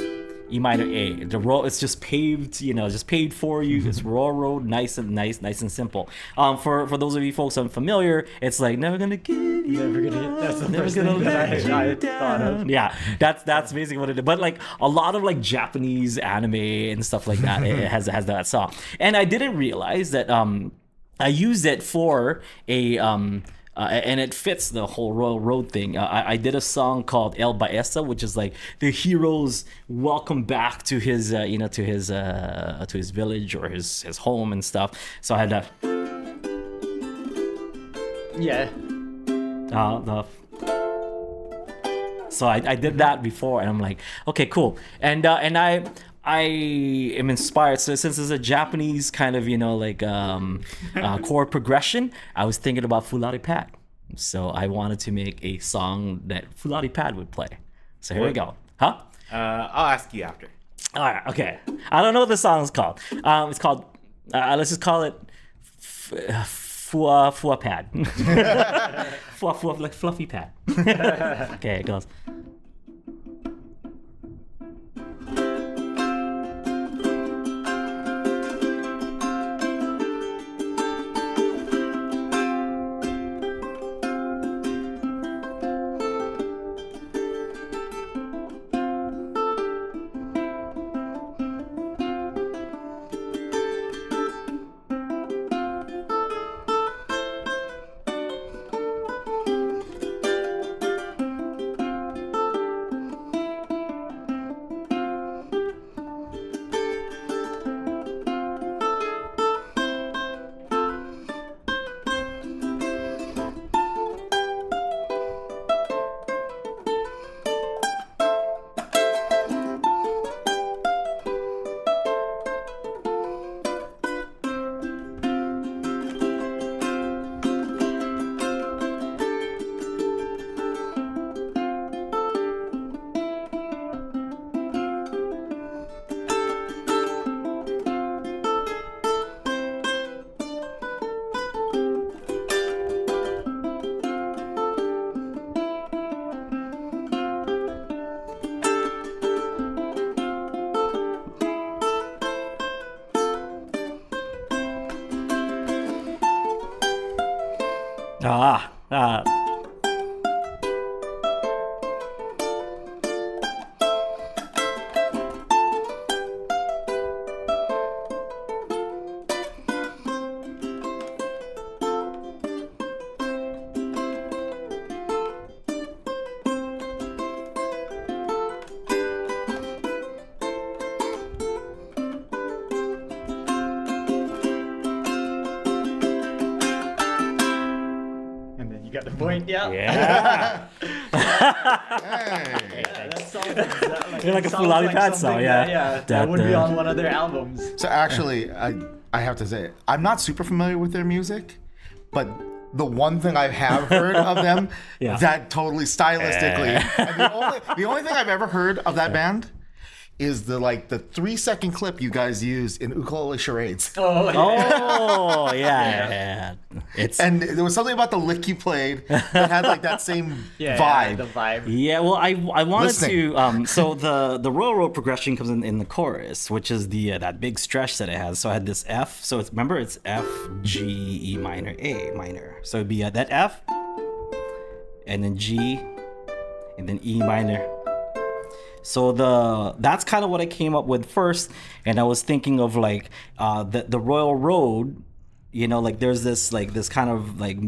B: E minor A. The road it's just paved, you know, just paved for you. It's raw road, nice and nice, nice and simple. Um, for for those of you folks unfamiliar, it's like never gonna give you
C: Never gonna- that's the
B: up, never
C: first
B: gonna
C: thing that I-
B: you
C: I thought of.
B: Yeah, that's that's basically what it is. But like a lot of like Japanese anime and stuff like that, it has has that song. And I didn't realize that um I used it for a um. Uh, and it fits the whole Royal Road thing. Uh, I, I did a song called El Baesa, which is like the hero's welcome back to his, uh, you know, to his, uh, to his village or his his home and stuff. So I had that,
C: Yeah.
B: uh, the so I, I did that before and i'm like okay cool and uh, and i i am inspired so since it's a japanese kind of you know like um uh, <laughs> chord progression i was thinking about fulari pad so i wanted to make a song that fulari pad would play so here we go huh
E: Uh, I'll ask you after.
B: all right okay i don't know what the song is called um it's called uh, let's just call it f- uh, Fua Fua Pad. <laughs> Fua Fua like fluffy pad. <laughs> okay, it goes.
C: Yeah.
B: Yeah. <laughs>
D: Hey.
C: Yeah, that sounds exactly like,
B: You're like a
C: sounds
B: Fulani Pad
C: something
B: song,
C: that-
B: yeah.
C: yeah. That,
B: That,
C: would be on one of their albums.
D: So actually, I I have to say I'm not super familiar with their music, but the one thing I have heard of <laughs> them
B: Yeah.
D: that totally stylistically, eh. and the only the only thing I've ever heard of that band is the like the three second clip you guys used in ukulele charades.
C: Oh, yeah.
B: Oh, yeah, <laughs> yeah. It's
D: And there was something about the lick you played that had like that same <laughs>
C: yeah,
D: vibe.
C: The vibe.
B: Yeah, well, I I wanted
D: Listening.
B: to. Um, so the the Royal Road progression comes in in the chorus, which is the uh, that big stretch that it has. So I had this F. So it's remember it's F G E minor A minor. So it'd be uh, that F, and then G, and then E minor. So the that's kind of what I came up with first, and I was thinking of like uh, the the Royal Road, you know, like there's this like this kind of like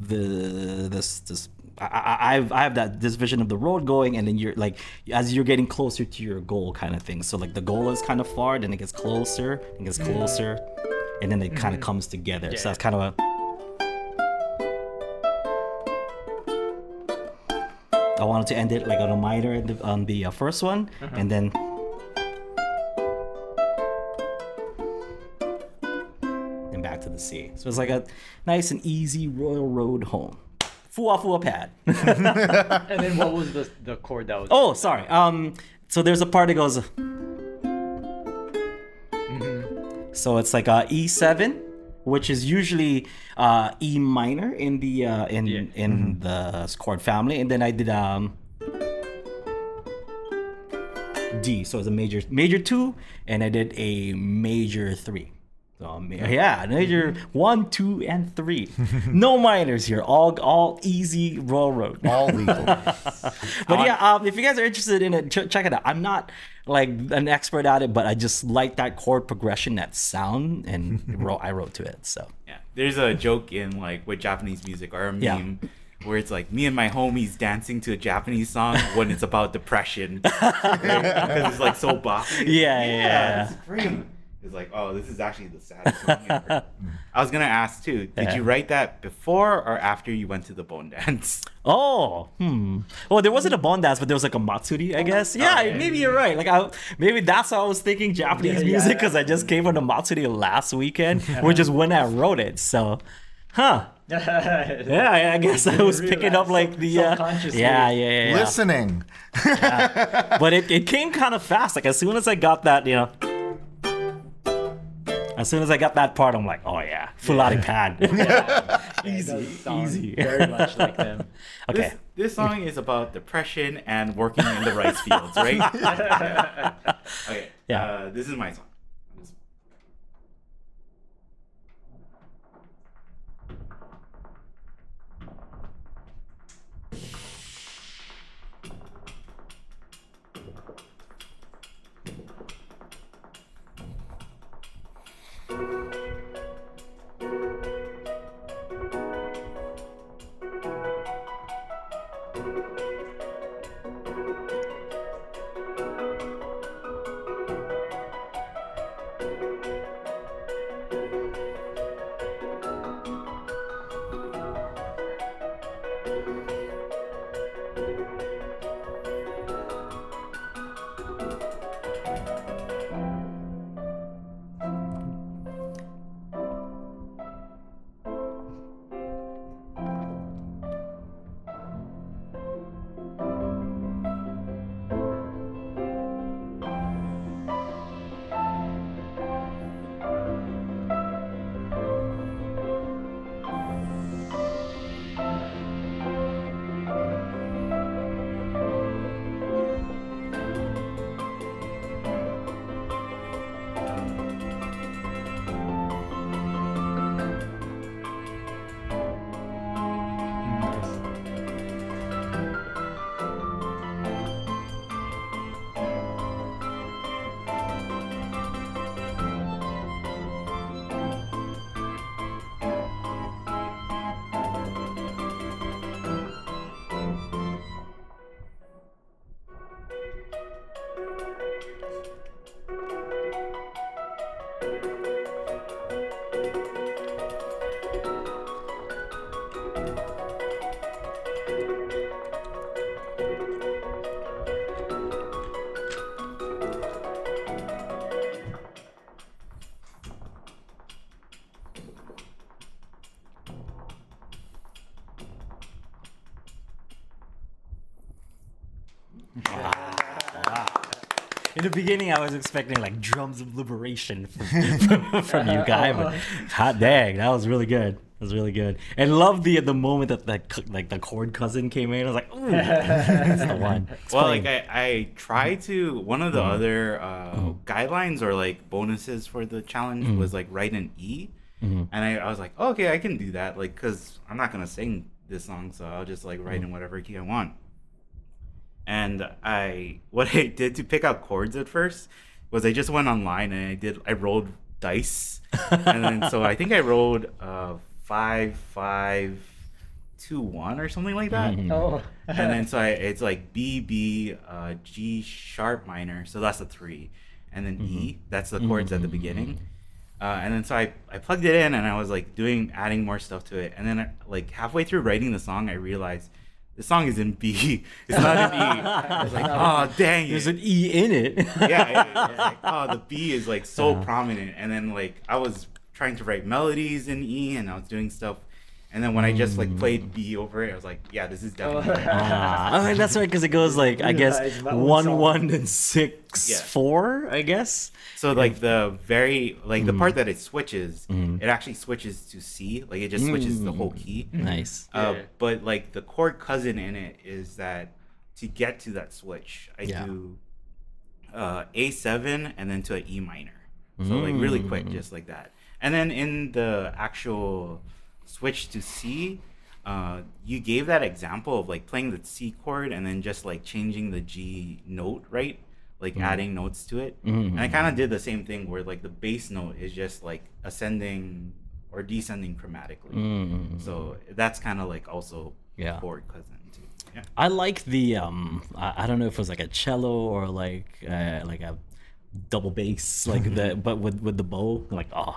B: the this this I, I I've I have that this vision of the road going, and then you're like as you're getting closer to your goal kind of thing. So like the goal is kind of far, then it gets closer, and gets closer, and then it kind of comes together. So that's kind of a I wanted to end it like on a minor in the, on the uh, first one, and then. And back to the C. So it's like a nice and easy Royal Road home. Fua fua pad. <laughs>
C: And then what was the the chord that was?
B: oh, sorry. Um, so there's a part that goes. So it's like a E7, which is usually uh, E minor in the uh, in
C: Yeah.
B: in the chord family, and then I did um D, so it's a major major two, and I did a major three. So um, yeah, major one, two, and three. <laughs> no minors here. All all easy railroad.
D: All legal. <laughs>
B: But yeah, um, if you guys are interested in it, ch- check it out. I'm not like an expert at it, but I just like that chord progression, that sound, and <laughs> wrote, I wrote to it. So
E: Yeah, there's a joke in like with Japanese music or a
B: Yeah.
E: meme where it's like me and my homies dancing to a Japanese song when it's about depression because it's like so boppy.
B: Yeah, yeah, yeah.
E: it's great. It's like, oh, this is actually the saddest song ever. <laughs> I was gonna ask too. Did
B: Yeah.
E: you write that before or after you went to the bone dance? <laughs>
B: Oh, hmm. Well, there wasn't a bone dance, but there was like a matsuri, I guess. Yeah,
E: yeah.
B: maybe you're right. Like, I, maybe that's how I was thinking Japanese
C: Yeah,
B: music
C: yeah.
B: because I just came from the matsuri last weekend, <laughs> which is when I wrote it. So, huh? Yeah, I- I guess I was picking up like the uh, yeah, yeah, yeah, yeah.
D: Listening.
B: but it, it came kind of fast. Like as soon as I got that, you know, as soon as I got that part, I'm like, oh yeah, Fulani pad. <laughs> <laughs>
C: easy,
B: easy.
C: Very much like them. <laughs>
B: okay.
E: This, this song is about depression and working in the rice fields, right? okay.
B: Yeah.
E: Uh, this is my song.
B: The beginning, I was expecting like drums of liberation from, <laughs> from you, guys, but oh. hot dang, that was really good. That was really good, and love the the moment that the like the chord cousin came in. I was like, ooh, <laughs> that's the one.
E: Well, like I, I try mm-hmm. to one of the mm-hmm. other uh, mm-hmm. guidelines or like bonuses for the challenge was like write an E, and I, I was like, oh, okay, I can do that, like because I'm not gonna sing this song, so I'll just like write in whatever key I want. And I <laughs> what I did to pick out chords at first was I just went online and I did I rolled dice, and then so I think I rolled uh five five two one or something like that.
C: Oh.
E: and then <laughs> so I, it's like B B uh, G sharp minor, so that's the three, and then E, that's the chords at the beginning, uh, and then so I, I plugged it in and I was like doing adding more stuff to it, and then like halfway through writing the song, I realized the song is in B, <laughs> it's not in E. I was like, <laughs> oh dang
B: There's
E: it.
B: an E in it.
E: yeah, it- it was like, <laughs> oh the B is like so uh-huh. prominent, and then like I was trying to write melodies in E, and I was doing stuff. And then when I just like played B over it, I was like, "Yeah, this is definitely." <laughs>
B: Ah, oh, that's right, because it goes like I guess
C: Realize my own
B: one
C: song.
B: one and six
E: Yeah.
B: four, I guess.
E: So like the very like the
B: Mm.
E: part that it switches,
B: Mm-hmm.
E: it actually switches to C. Like it just switches the whole key.
B: Nice.
E: Uh,
C: Yeah.
E: but like the chord cousin in it is that to get to that switch, I
B: Yeah.
E: do uh, A seven and then to an E minor. So like really quick,
B: Mm.
E: just like that. And then in the actual switch to C, uh, you gave that example of like playing the C chord and then just like changing the G note, right? Like adding notes to it.
B: Mhm.
E: And I kind of did the same thing where like the bass note is just like ascending or descending chromatically.
B: Mm.
E: So that's kind of like also
B: Yeah.
E: chord cousin too. Yeah.
B: I like the um I, I don't know if it was like a cello or like uh, like a double bass like the <laughs> but with with the bow like oh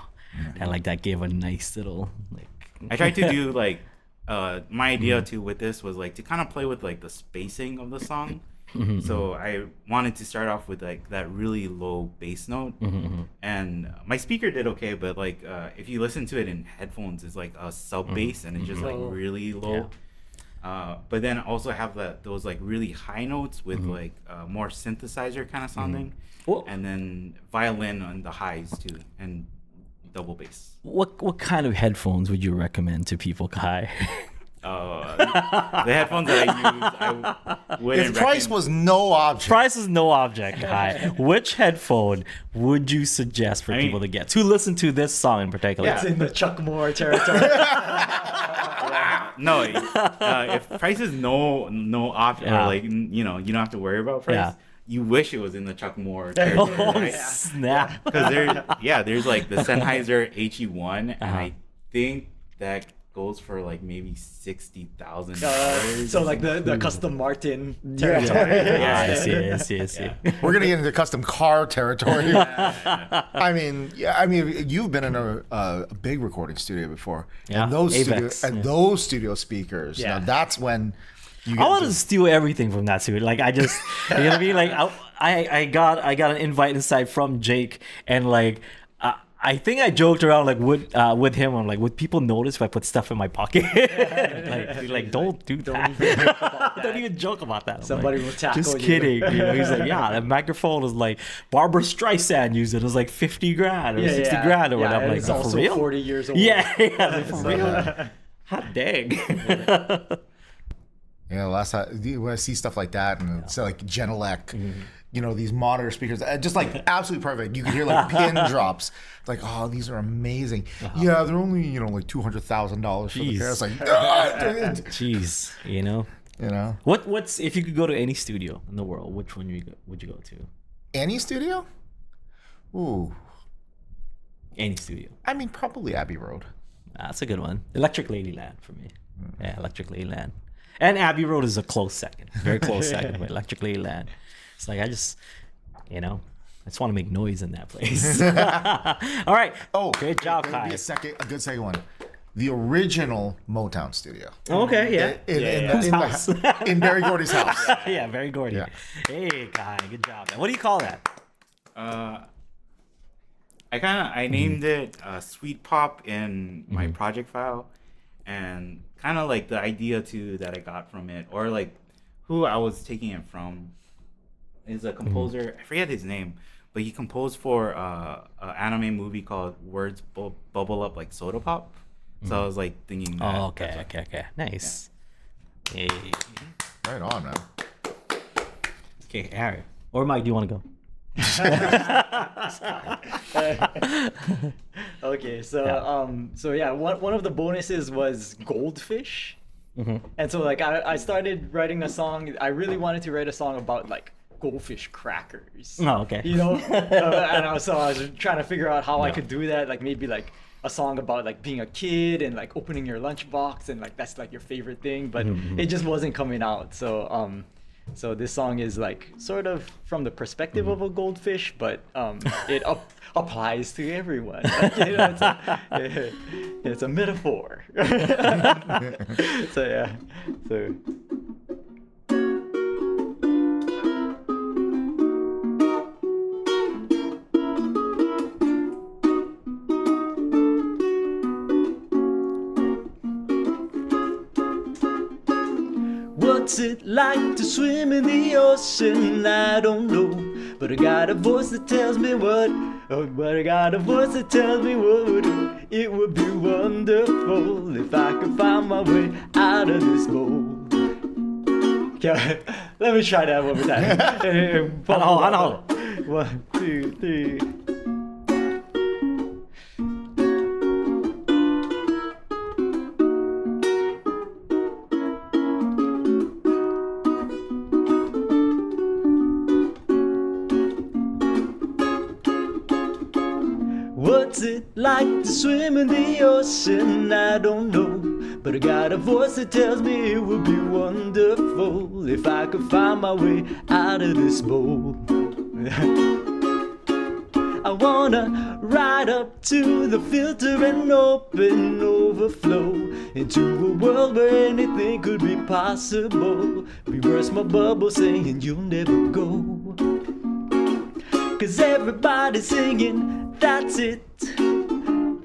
B: and like that gave a nice little like
E: I tried to do <laughs> like uh my
B: Mm-hmm.
E: idea too with this was like to kind of play with like the spacing of the song.
B: Mm-hmm.
E: So I wanted to start off with like that really low bass note,
B: Mm-hmm,
E: and my speaker did okay, but like uh, if you listen to it in headphones, it's like a sub bass and it's just like really low. Uh, but then also have that those like really high notes with
B: Mm-hmm.
E: like uh, more synthesizer kind of sounding,
B: Well-
E: and then violin on the highs too, and double bass.
B: what what kind of headphones would you recommend to people Kai
E: Uh, the headphones that I use, I wouldn't
D: If price
E: recommend-
D: was no object,
B: price is no object Kai which headphone would you suggest for
E: I mean-
B: people to get to listen to this song in particular
C: It's in the Chuck Moore territory. <laughs>
E: no. Uh, if price is no no option,
B: Yeah.
E: or like you know, you don't have to worry about price.
B: Yeah.
E: You wish it was in the Chuck Moore territory. <laughs>
B: oh <laughs> snap
E: because there, yeah, there's like the <laughs> Sennheiser HE1, and
B: Uh-huh.
E: I think that goes for like maybe sixty thousand
C: Uh,
E: dollars.
C: so like the, the custom Martin territory.
B: yeah I see I see I see
D: we're gonna get into custom car territory. I mean, yeah, I mean, you've been in a, a big recording studio before,
B: Yeah,
D: and those studio,
B: Avex,
D: and those studio speakers.
C: Yeah.
D: Now that's when you.
B: I
D: get
B: want to
D: to-
B: steal everything from that suit. Like I just, you know what I mean? Like I, I, I got, I got an invite inside from Jake, and like, I think I joked around like with, uh, with him. I'm like, would people notice if I put stuff in my pocket? <laughs> like, like don't do that.
C: Don't even joke about <laughs> that.
B: don't even joke about that. I'm
C: Somebody
B: like,
C: will tackle
B: Just
C: you.
B: kidding. You know, he's like, <laughs> yeah, that microphone is like Barbara Streisand used it. It was like fifty grand or
C: Yeah,
B: sixty
C: yeah.
B: grand or
C: Yeah,
B: whatever.
C: and
B: I'm
C: it's
B: like,
C: also
B: for real?
C: 40 years old.
B: Yeah, yeah, like, for
C: So-
B: real. Hot dang.
D: Yeah, last time when I see stuff like that, and it's like Genelec,
B: Mm-hmm.
D: you know, these monitor speakers, uh, just like absolutely perfect. You can hear like pin <laughs> drops. Like, oh, these are amazing. Yeah, they're only you know like two hundred thousand dollars for the
B: Uh-huh. Jeez.
D: pair. It's like, <laughs> ah.
B: Jeez, you know.
D: you know,
B: What what's if you could go to any studio in the world, which one would you go, would you go to?
D: any studio. Ooh,
B: Any studio.
D: I mean, probably Abbey Road.
B: That's a good one. Electric Ladyland for me. Yeah, Electric Ladyland. And Abbey Road is a close second. Very close <laughs> second, but Electric Ladyland. It's like I just you know, I just want to make noise in that place. <laughs> <laughs> All right.
D: Oh,
B: good job,
D: there
B: Kai.
D: be a second, a good second one. The original Motown studio.
B: Okay, yeah.
D: In, in,
E: yeah.
D: the- in, the- in Berry Gordy's house.
B: yeah, Berry Gordy.
D: Yeah.
B: Hey, Kai, good job. Man. What do you call that?
E: Uh, I kind of I named it uh, Sweet Pop in my project file, and kind of like the idea too that I got from it, or like who I was taking it from. is a composer. I forget his name, but he composed for uh, an anime movie called Words Bu- Bubble Up Like Soda Pop. So I was like thinking. that-
A: Oh, okay, okay, okay. Nice. Yay.
D: Right on, man.
A: Okay, Harry.
B: Or Mike, do you want to go? <laughs>
C: Okay, so
B: Yeah.
C: um, so yeah, one one of the bonuses was goldfish,
B: Mm-hmm.
C: and so like I, I started writing a song. I really wanted to write a song about like goldfish crackers.
B: Oh, okay.
C: You know, <laughs> uh, and I was, so I was trying to figure out how I could do that. Like maybe like a song about like being a kid and like opening your lunchbox and like that's like your favorite thing, but
B: Mm-hmm.
C: it just wasn't coming out. So um, so this song is like sort of from the perspective
B: Mm-hmm.
C: of a goldfish, but um, <laughs> it up, applies to everyone. <laughs> Like, you know, it's, a, <laughs> it's a metaphor. so yeah, so. What's it like to swim in the ocean? I don't know. But I got a voice that tells me what. Oh, but I got a voice that tells me what. It would be wonderful if I could find my way out of this bowl. Okay, <laughs> let me try that one more time. <laughs>
B: Ano, ano? <laughs>
C: One, two, three. Like to swim in the ocean? I don't know. But I got a voice that tells me it would be wonderful if I could find my way out of this bowl. <laughs> I wanna ride up to the filter and open overflow into a world where anything could be possible. Reverse my bubble saying you'll never go. Cause everybody's singing, that's it,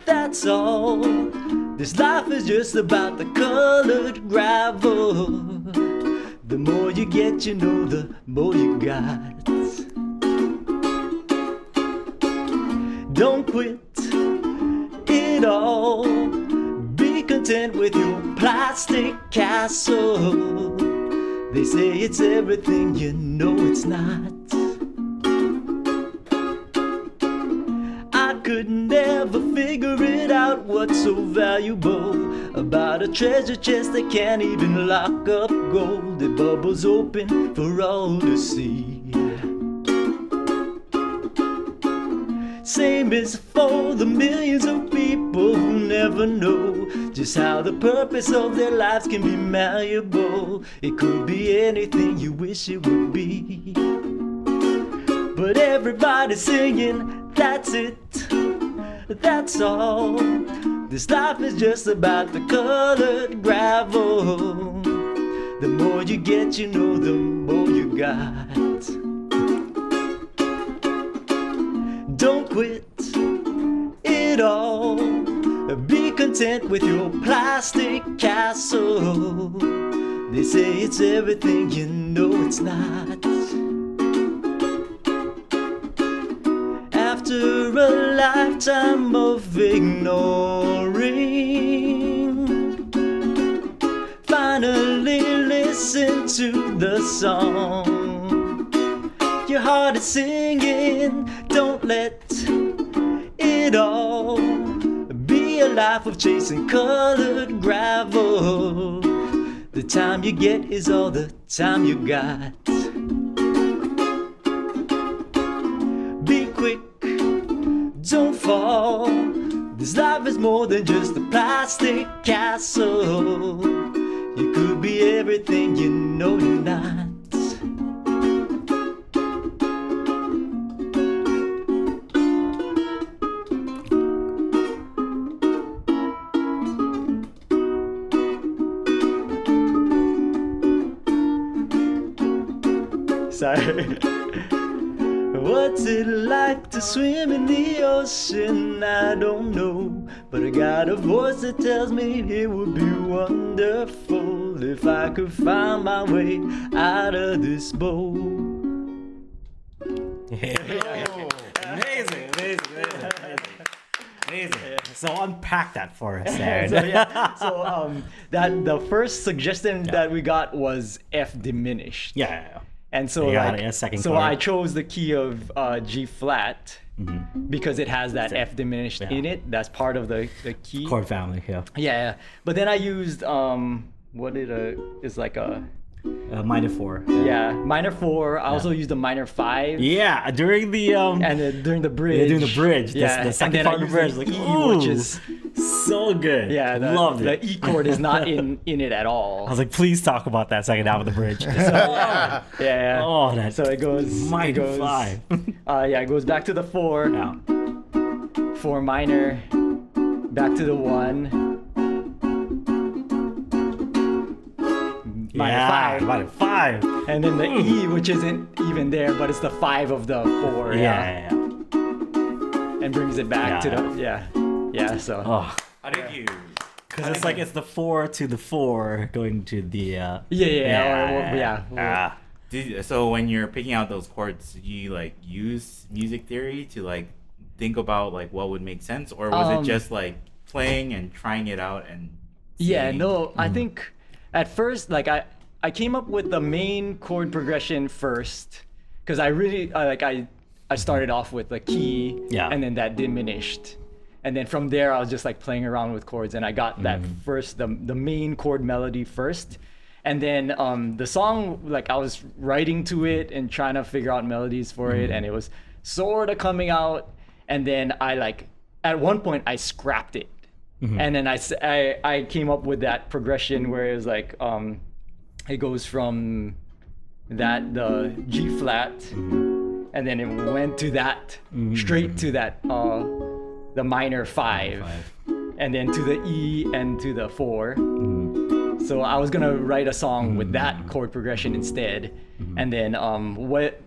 C: that's all. This life is just about the colored gravel. The more you get, you know, the more you got. Don't quit it all. Be content with your plastic castle. They say it's everything, you know it's not. I could never figure out what's so valuable about a treasure chest that can't even lock up gold. It bubbles open for all to see. Same is for the millions of people who never know just how the purpose of their lives can be malleable. It could be anything you wish it would be. But everybody's singing, that's it, that's all. This life is just about the colored gravel. The more you get, you know, the more you got. Don't quit it all. Be content with your plastic castle. They say it's everything, you know it's not. After a lifetime of ignoring, finally listen to the song. Your heart is singing, don't let it all be a life of chasing colored gravel. The time you get is all the time you got. Don't. This life is more than just a plastic castle. You could be everything you know you're not. Sorry. <laughs> What's it like to swim in the ocean? I don't know. But I got a voice that tells me it would be wonderful if I could find my way out of this bowl.
D: Oh.
B: Amazing, amazing, amazing, amazing. So unpack that for us, <laughs> Aaron.
C: so yeah, so um, that the first suggestion that we got was F diminished.
B: yeah, yeah, yeah.
C: And so
B: You got
C: like,
B: it, yeah, second
C: so
B: chord.
C: I chose the key of uh, G flat because it has that F diminished
B: Mm-hmm. Yeah.
C: in it. That's part of the, the key.
B: Chord family, yeah.
C: Yeah, yeah. But then I used um, what it uh, is like a
B: Uh, minor four.
C: yeah minor four. I also used a minor five.
B: Yeah, during the um,
C: And then during the bridge.
B: yeah, during the bridge,
C: Yeah,
B: the second
C: and then
B: part of the bridge, like
C: the
B: ooh,
C: E, which is
B: so good.
C: yeah, the,
B: loved it. the.
C: E chord is not in <laughs> in it at all.
B: I was like, please talk about that second half of the bridge. <laughs>
C: yeah, yeah.
B: oh, that
C: So it goes.
B: minor
C: it goes,
B: five. <laughs>
C: Uh, yeah, it goes back to the four.
B: yeah.
C: Four minor. Back to the one. Minor
B: yeah,
C: five.
B: minor five.
C: And then the E, which isn't even there, but it's the five of the four.
B: Yeah,
C: Yeah.
B: yeah, yeah.
C: And brings it back
B: Yeah.
C: to the yeah. Yeah, so
B: Oh,
E: How did you?
B: because it's like it's the four to the four going to the. Uh,
C: yeah, yeah, or- or- yeah.
B: Ah.
E: Did, so when you're picking out those chords, did you like use music theory to like think about like what would make sense, or was
C: Um,
E: it just like playing and trying it out and?
C: Yeah,
E: seeing-
C: no, I think at first, like I, I came up with the main chord progression first, because I really I, like I, I started off with the key,
B: Yeah.
C: and then that diminished, and then from there I was just like playing around with chords, and I got that first the the main chord melody first, and then um the song like I was writing to it and trying to figure out melodies for it, and it was sort of coming out, and then I like at one point I scrapped it and then I I came up with that progression where it was like um it goes from that the G flat and then it went to that straight to that uh the minor five, and then to the E and to the 4 so I was gonna write a song with that chord progression instead. And then um what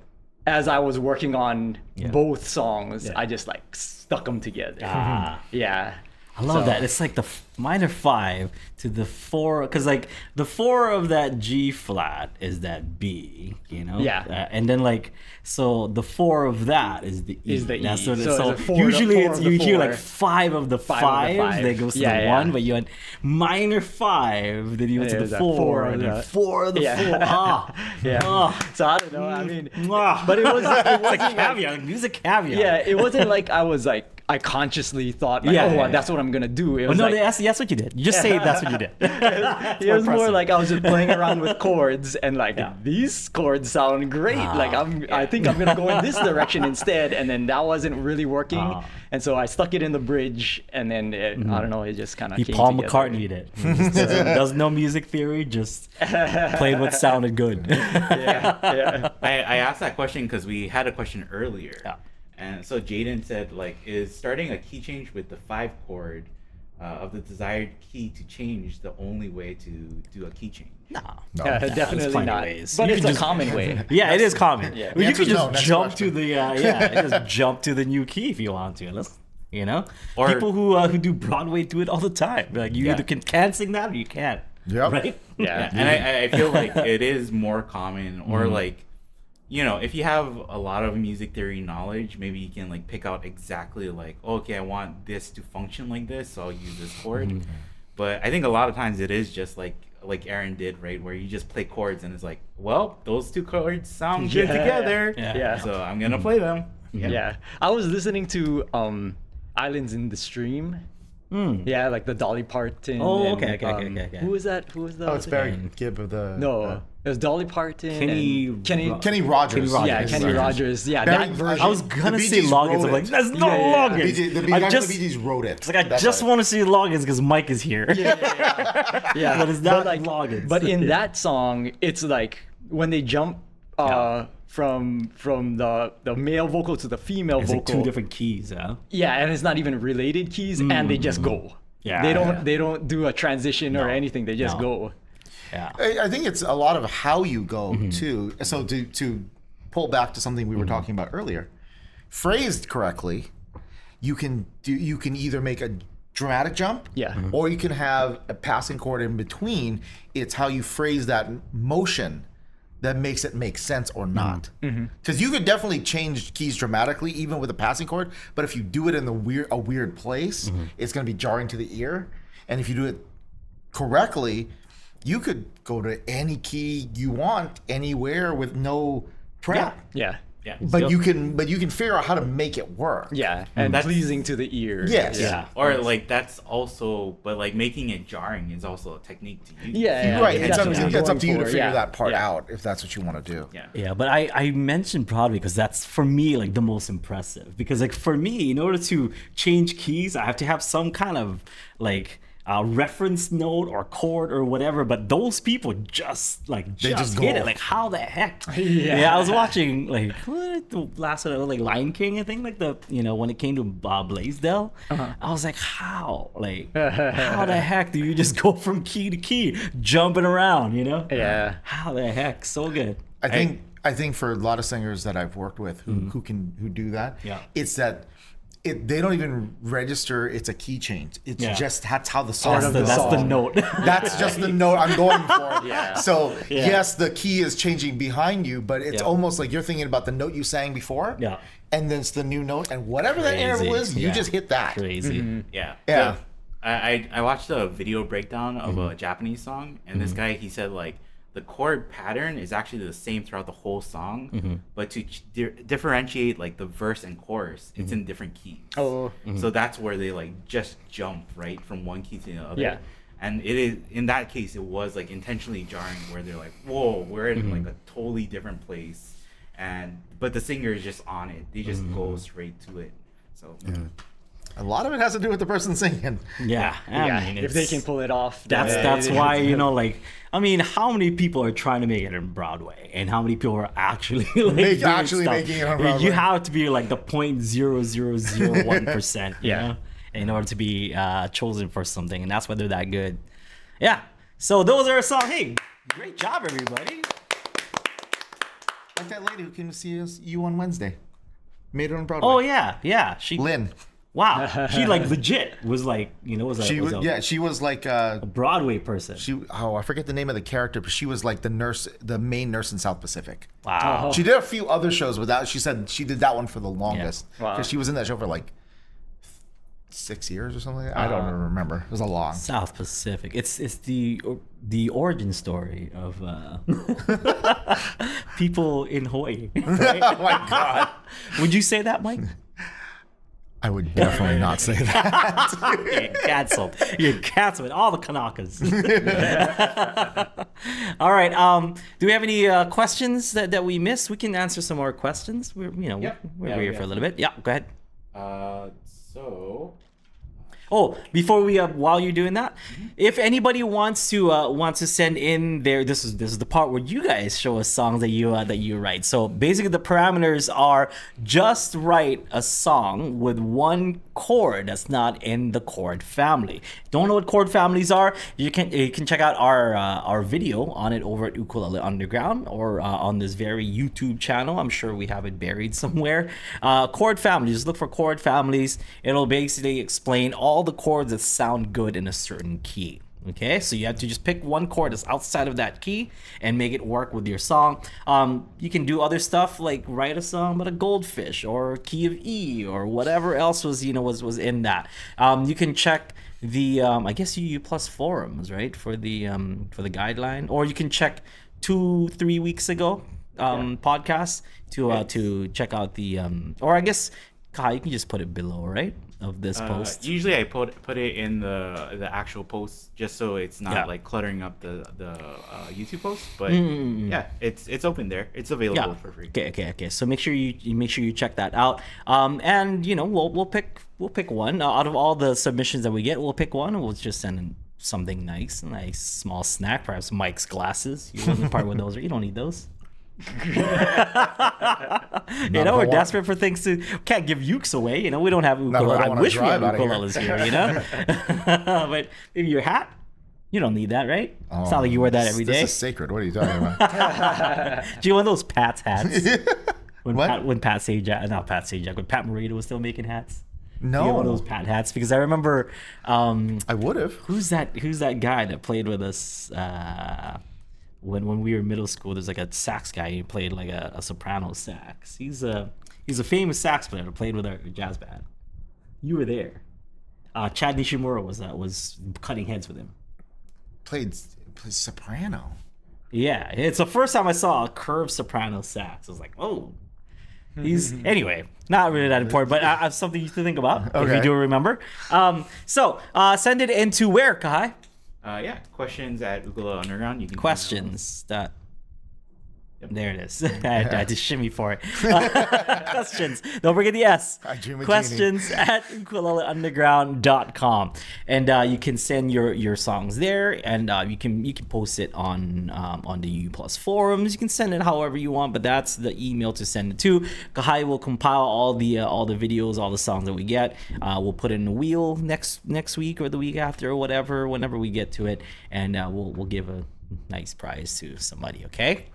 C: as I was working on both songs I just like stuck them together.
B: Ah. <laughs>
C: yeah
B: I love
C: So-
B: that. It's like the f- minor five to the four, because like the four of that G flat is that B, you know.
C: Yeah.
B: Uh, and then like so the four of that is the E.
C: Is the
B: That's
C: E.
B: what
C: So
B: so
C: it's four
B: usually it's you hear like five of the
C: Five
B: five,
C: of the five.
B: that goes to
C: Yeah,
B: the
C: yeah.
B: one, but you had minor five, then you went
C: Yeah,
B: to the four,
C: four
B: and then
C: the-
B: four of the
C: Yeah.
B: four. <laughs> Ah.
C: yeah
B: Ah.
C: so I don't know I mean but it was it <laughs>
B: like
C: wasn't like,
B: caveat, music caveat.
C: yeah it wasn't like I was like I consciously thought like
B: Yeah,
C: oh
B: yeah,
C: that's what I'm gonna do it
B: But
C: was
B: no,
C: like,
B: that's, that's what you did. You just say that's what you did. <laughs>
C: it was more
B: impressive.
C: like I was just playing around with chords and like
B: Yeah.
C: these chords sound great. like
B: Ah,
C: I'm I think I'm gonna go in this <laughs> direction instead. And then that wasn't really working.
B: Ah.
C: And so I stuck it in the bridge and then it, I don't know, it just kind of
B: He
C: came
B: Paul
C: together.
B: McCartney did it. He just doesn't, <laughs> does no music theory, just played what sounded good.
C: Yeah, yeah.
E: I, I asked that question because we had a question earlier.
B: Yeah.
E: And so Jaden said, like, is starting a key change with the five chord uh, of the desired key to change the only way to do a key change?
B: no.
D: No.
C: Yeah,
B: there's
C: definitely not.
B: ways.
C: But
B: You
C: it's a
B: just-
C: common way. <laughs>
B: Yeah, it is common.
C: Yeah.
B: Well, you can just
D: no,
B: jump
D: question.
B: to the uh, <laughs> yeah, just jump to the new key if you want to. Let's, you know,
E: Or-
B: people who uh, who do Broadway do it all the time. Like you
E: Yeah.
B: either can can sing that or you can't.
D: Yep.
B: Right?
C: Yeah. <laughs>
E: And I, I feel like it is more common, or
B: Mm-hmm.
E: like, you know, if you have a lot of music theory knowledge, maybe you can like pick out exactly like, okay, I want this to function like this, so I'll use this chord.
B: Mm-hmm.
E: But I think a lot of times it is just like like Aaron did, right, where you just play chords and it's like, well, those two chords sound good <laughs> together,
B: Yeah.
C: Yeah.
E: so I'm gonna play them.
C: Yeah. yeah. I was listening to um Islands in the Stream.
B: Mm.
C: Yeah, like the Dolly Parton.
B: Oh,
C: and,
B: okay, okay, okay,
C: um,
B: okay, okay.
C: Who was that? Who was that?
D: Oh, it's Barry Gibb of the.
C: No,
D: uh,
C: it was Dolly Parton.
B: Kenny
C: and Kenny.
B: Ro-
D: Kenny Rogers.
B: Kenny Rogers.
C: yeah,
B: Yes,
C: Kenny
B: Rogers.
C: Rogers. Yeah,
D: Barry-
C: that version.
B: I was gonna
D: Bee
B: say
D: Gees
B: Loggins.
D: wrote
B: I'm like,
D: it.
B: there's no
C: Yeah, yeah,
D: The
B: Loggins.
D: Bee the Bee-
B: I
D: guys
B: just,
D: the Bee Gees wrote it.
B: it's like I
D: That's
B: just
D: why.
B: want to see Loggins because Mike is here.
C: yeah, <laughs>
B: but it's not
C: like,
B: Loggins.
C: But in <laughs>
B: Yeah.
C: that song, it's like when they jump uh, from from the the male vocal to the female
B: It's
C: vocal.
B: like two different keys, huh?
C: Yeah, and it's not even related keys, and they just go.
B: Yeah,
C: they don't
B: yeah.
C: they don't do a transition or anything. They just
B: no.
C: go.
B: Yeah.
D: I I think it's a lot of how you go
B: Mm-hmm.
D: too. So to to pull back to something we were talking about earlier, phrased correctly, you can do you can either make a dramatic jump,
C: Yeah. Mhm.
D: or you can have a passing chord in between. It's how you phrase that motion that makes it make sense or not. Because you could definitely change keys dramatically, even with a passing chord. But if you do it in the weird a weird place, it's going to be jarring to the ear. And if you do it correctly, you could go to any key you want anywhere with no prep.
C: Yeah.
E: Yeah.
D: But you can but you can figure out how to make it work.
C: Yeah. And mm-hmm.
E: That's-
C: pleasing to the ear.
D: Yes.
B: Yeah.
E: Or like that's also, but like making it jarring is also a technique to use.
C: Yeah. yeah,
D: right.
C: yeah,
D: It's up,
C: that's
D: it's up to you to figure
C: yeah.
D: that part
C: Yeah.
D: out if that's what you want to do.
E: Yeah.
B: Yeah, but I, I mentioned probably because that's for me like the most impressive. Because like for me, in order to change keys, I have to have some kind of like uh, reference note or chord or whatever. But those people just like just,
D: just
B: get
D: go.
B: it. Like how the heck? <laughs>
C: Yeah.
B: I was watching like <laughs> what the last one like Lion King. I think like the you know when it came to uh, Blaisdell, I was like how like <laughs> how the heck do you just go from key to key jumping around? You know?
C: Yeah.
B: How the heck? So good.
D: I think I think for a lot of singers that I've worked with who, who can who do that,
B: Yeah.
D: it's that it they don't even register it's a key change. It's
B: Yeah.
D: just that's how the song
B: That's
C: of
B: the,
C: the
B: that's the note. <laughs>
D: That's just the <laughs> note I'm going for. <laughs>
C: Yeah.
D: So
B: Yeah.
D: yes, the key is changing behind you, but it's
B: Yeah.
D: almost like you're thinking about the note you sang before.
B: Yeah.
D: And then it's the new note, and whatever that interval is, you
B: Yeah.
D: just hit that.
B: Crazy. Mm-hmm. Mm-hmm.
E: Yeah.
D: Yeah.
E: The- I, I I watched a video breakdown of
B: Mm-hmm.
E: a Japanese song, and this mm-hmm. guy he said like the chord pattern is actually the same throughout the whole song,
B: Mm-hmm.
E: but to di- differentiate like the verse and chorus, it's
B: Mm-hmm.
E: in different keys.
C: Oh.
E: So that's where they like just jump right from one key to the other.
C: Yeah.
E: And it is in that case, it was like intentionally jarring, where they're like, "Whoa, we're in like a totally different place," and but the singer is just on it. They just go straight to it. So
D: A lot of it has to do with the person singing.
B: Yeah. I
C: yeah.
B: mean,
C: if they can pull it off.
B: That's
C: then-
B: that's <laughs> why you know like I mean how many people are trying to make it in Broadway and how many people are actually <laughs> like
D: Make-
B: doing
D: actually
B: stuff.
D: making it on
B: You have to be like the point zero zero zero <laughs> one percent.
C: Yeah.
B: know, in order to be uh, chosen for something, and that's why they're that good. Yeah. So those are some. Hey, great job, everybody.
D: Like that lady who came to see us, you on Wednesday. Made it on Broadway.
B: Oh yeah, yeah. She
D: Lynn.
B: Wow. She like <laughs> legit was like you know was a,
D: She
B: was
D: was,
B: a
D: yeah, she was like a
B: Broadway person.
D: she oh I forget the name of the character, but she was like the nurse the main nurse in South Pacific.
B: wow.
D: She did a few other shows with that. She said she did that one for the longest.
C: Wow.
D: She was in that show for like six years or something. I don't even remember. It was a long.
B: South Pacific. It's it's the the origin story of uh, <laughs> people in Hawaii. right? <laughs>
D: Oh my god.
B: Would you say that, Mike?
D: I would definitely not say that. <laughs>
B: You're canceled. You're canceled. All the Kanakas. <laughs> All right. Um, do we have any uh, questions that, that we missed? We can answer some more questions. We're you know
E: Yep.
B: we're, we're here
E: we
B: for a little bit. Yeah. Go ahead.
E: Uh, so
B: Oh, before we uh, while you're doing that, if anybody wants to uh, wants to send in their this is this is the part where you guys show us songs that you uh, that you write. So basically, the parameters are just write a song with one chord that's not in the chord family. Don't know what chord families are? You can you can check out our uh, our video on it over at Ukulele Underground or uh, on this very YouTube channel. I'm sure we have it buried somewhere. Uh, chord families. Just look for chord families. It'll basically explain all the chords that sound good in a certain key. Okay, so you have to just pick one chord that's outside of that key and make it work with your song. Um, you can do other stuff like write a song about a goldfish or key of E or whatever else was you know was was in that. Um, you can check the um, I guess UU Plus forums right for the um, for the guideline, or you can check two three weeks ago um, podcast to uh, to check out the um, or I guess Kai, you can just put it below right of this
E: uh,
B: post.
E: usually I put put it in the the actual post just so it's not
B: Yeah.
E: like cluttering up the the uh, YouTube post. But
B: Mm.
E: yeah, it's it's open there. It's available
B: yeah.
E: for free.
B: Okay, okay, okay. So make sure you, you make sure you check that out. Um, and you know we'll we'll pick we'll pick one uh, out of all the submissions that we get. We'll pick one and we'll just send in something nice, a nice small snack, perhaps Mike's glasses. You wasn't part with <laughs> those, or you don't need those. <laughs> you know, we're desperate for things to can't give ukes away. You know, we don't have
D: if I.
B: I wish we had
D: drive outta here.
B: here. You know, <laughs> <laughs> but maybe your hat. You don't need that, right? it's not like you wear that every
D: this
B: day.
D: is sacred. What are you talking about?
B: Do you want those Pat's hats? When
D: What?
B: Pat, when Pat Sajak, not Pat Sajak, when Pat Morita was still making hats. No, you have one of those Pat hats? Because I remember, um,
D: I would have.
B: who's that? Who's that guy that played with us? Uh, when when we were in middle school, there's like a sax guy. who played like a, a soprano sax. He's a he's a famous sax player. Played with our jazz band. You were there. Uh, Chad Nishimura was uh, was cutting heads with him.
D: Played, played soprano.
B: Yeah, it's the first time I saw a curved soprano sax. I was like, oh. He's <laughs> anyway, not really that important, but I, I have something to think about if you do remember. Um, so uh, send it into where, Kai?
E: Uh, yeah, questions at Ukulele Underground. You can
B: Questions that. There it is. <laughs> I, had, I had to shimmy for it. <laughs> questions. Don't forget the S. questions <laughs> at ukuleleunderground.com. And uh, you can send your, your songs there and uh, you can you can post it on um, on the U Plus forums. You can send it however you want, but that's the email to send it to. Kahai will compile all the uh, all the videos, all the songs that we get. Uh, we'll put it in a wheel next next week or the week after or whatever, whenever we get to it, and uh, we'll we'll give a nice prize to somebody. Okay.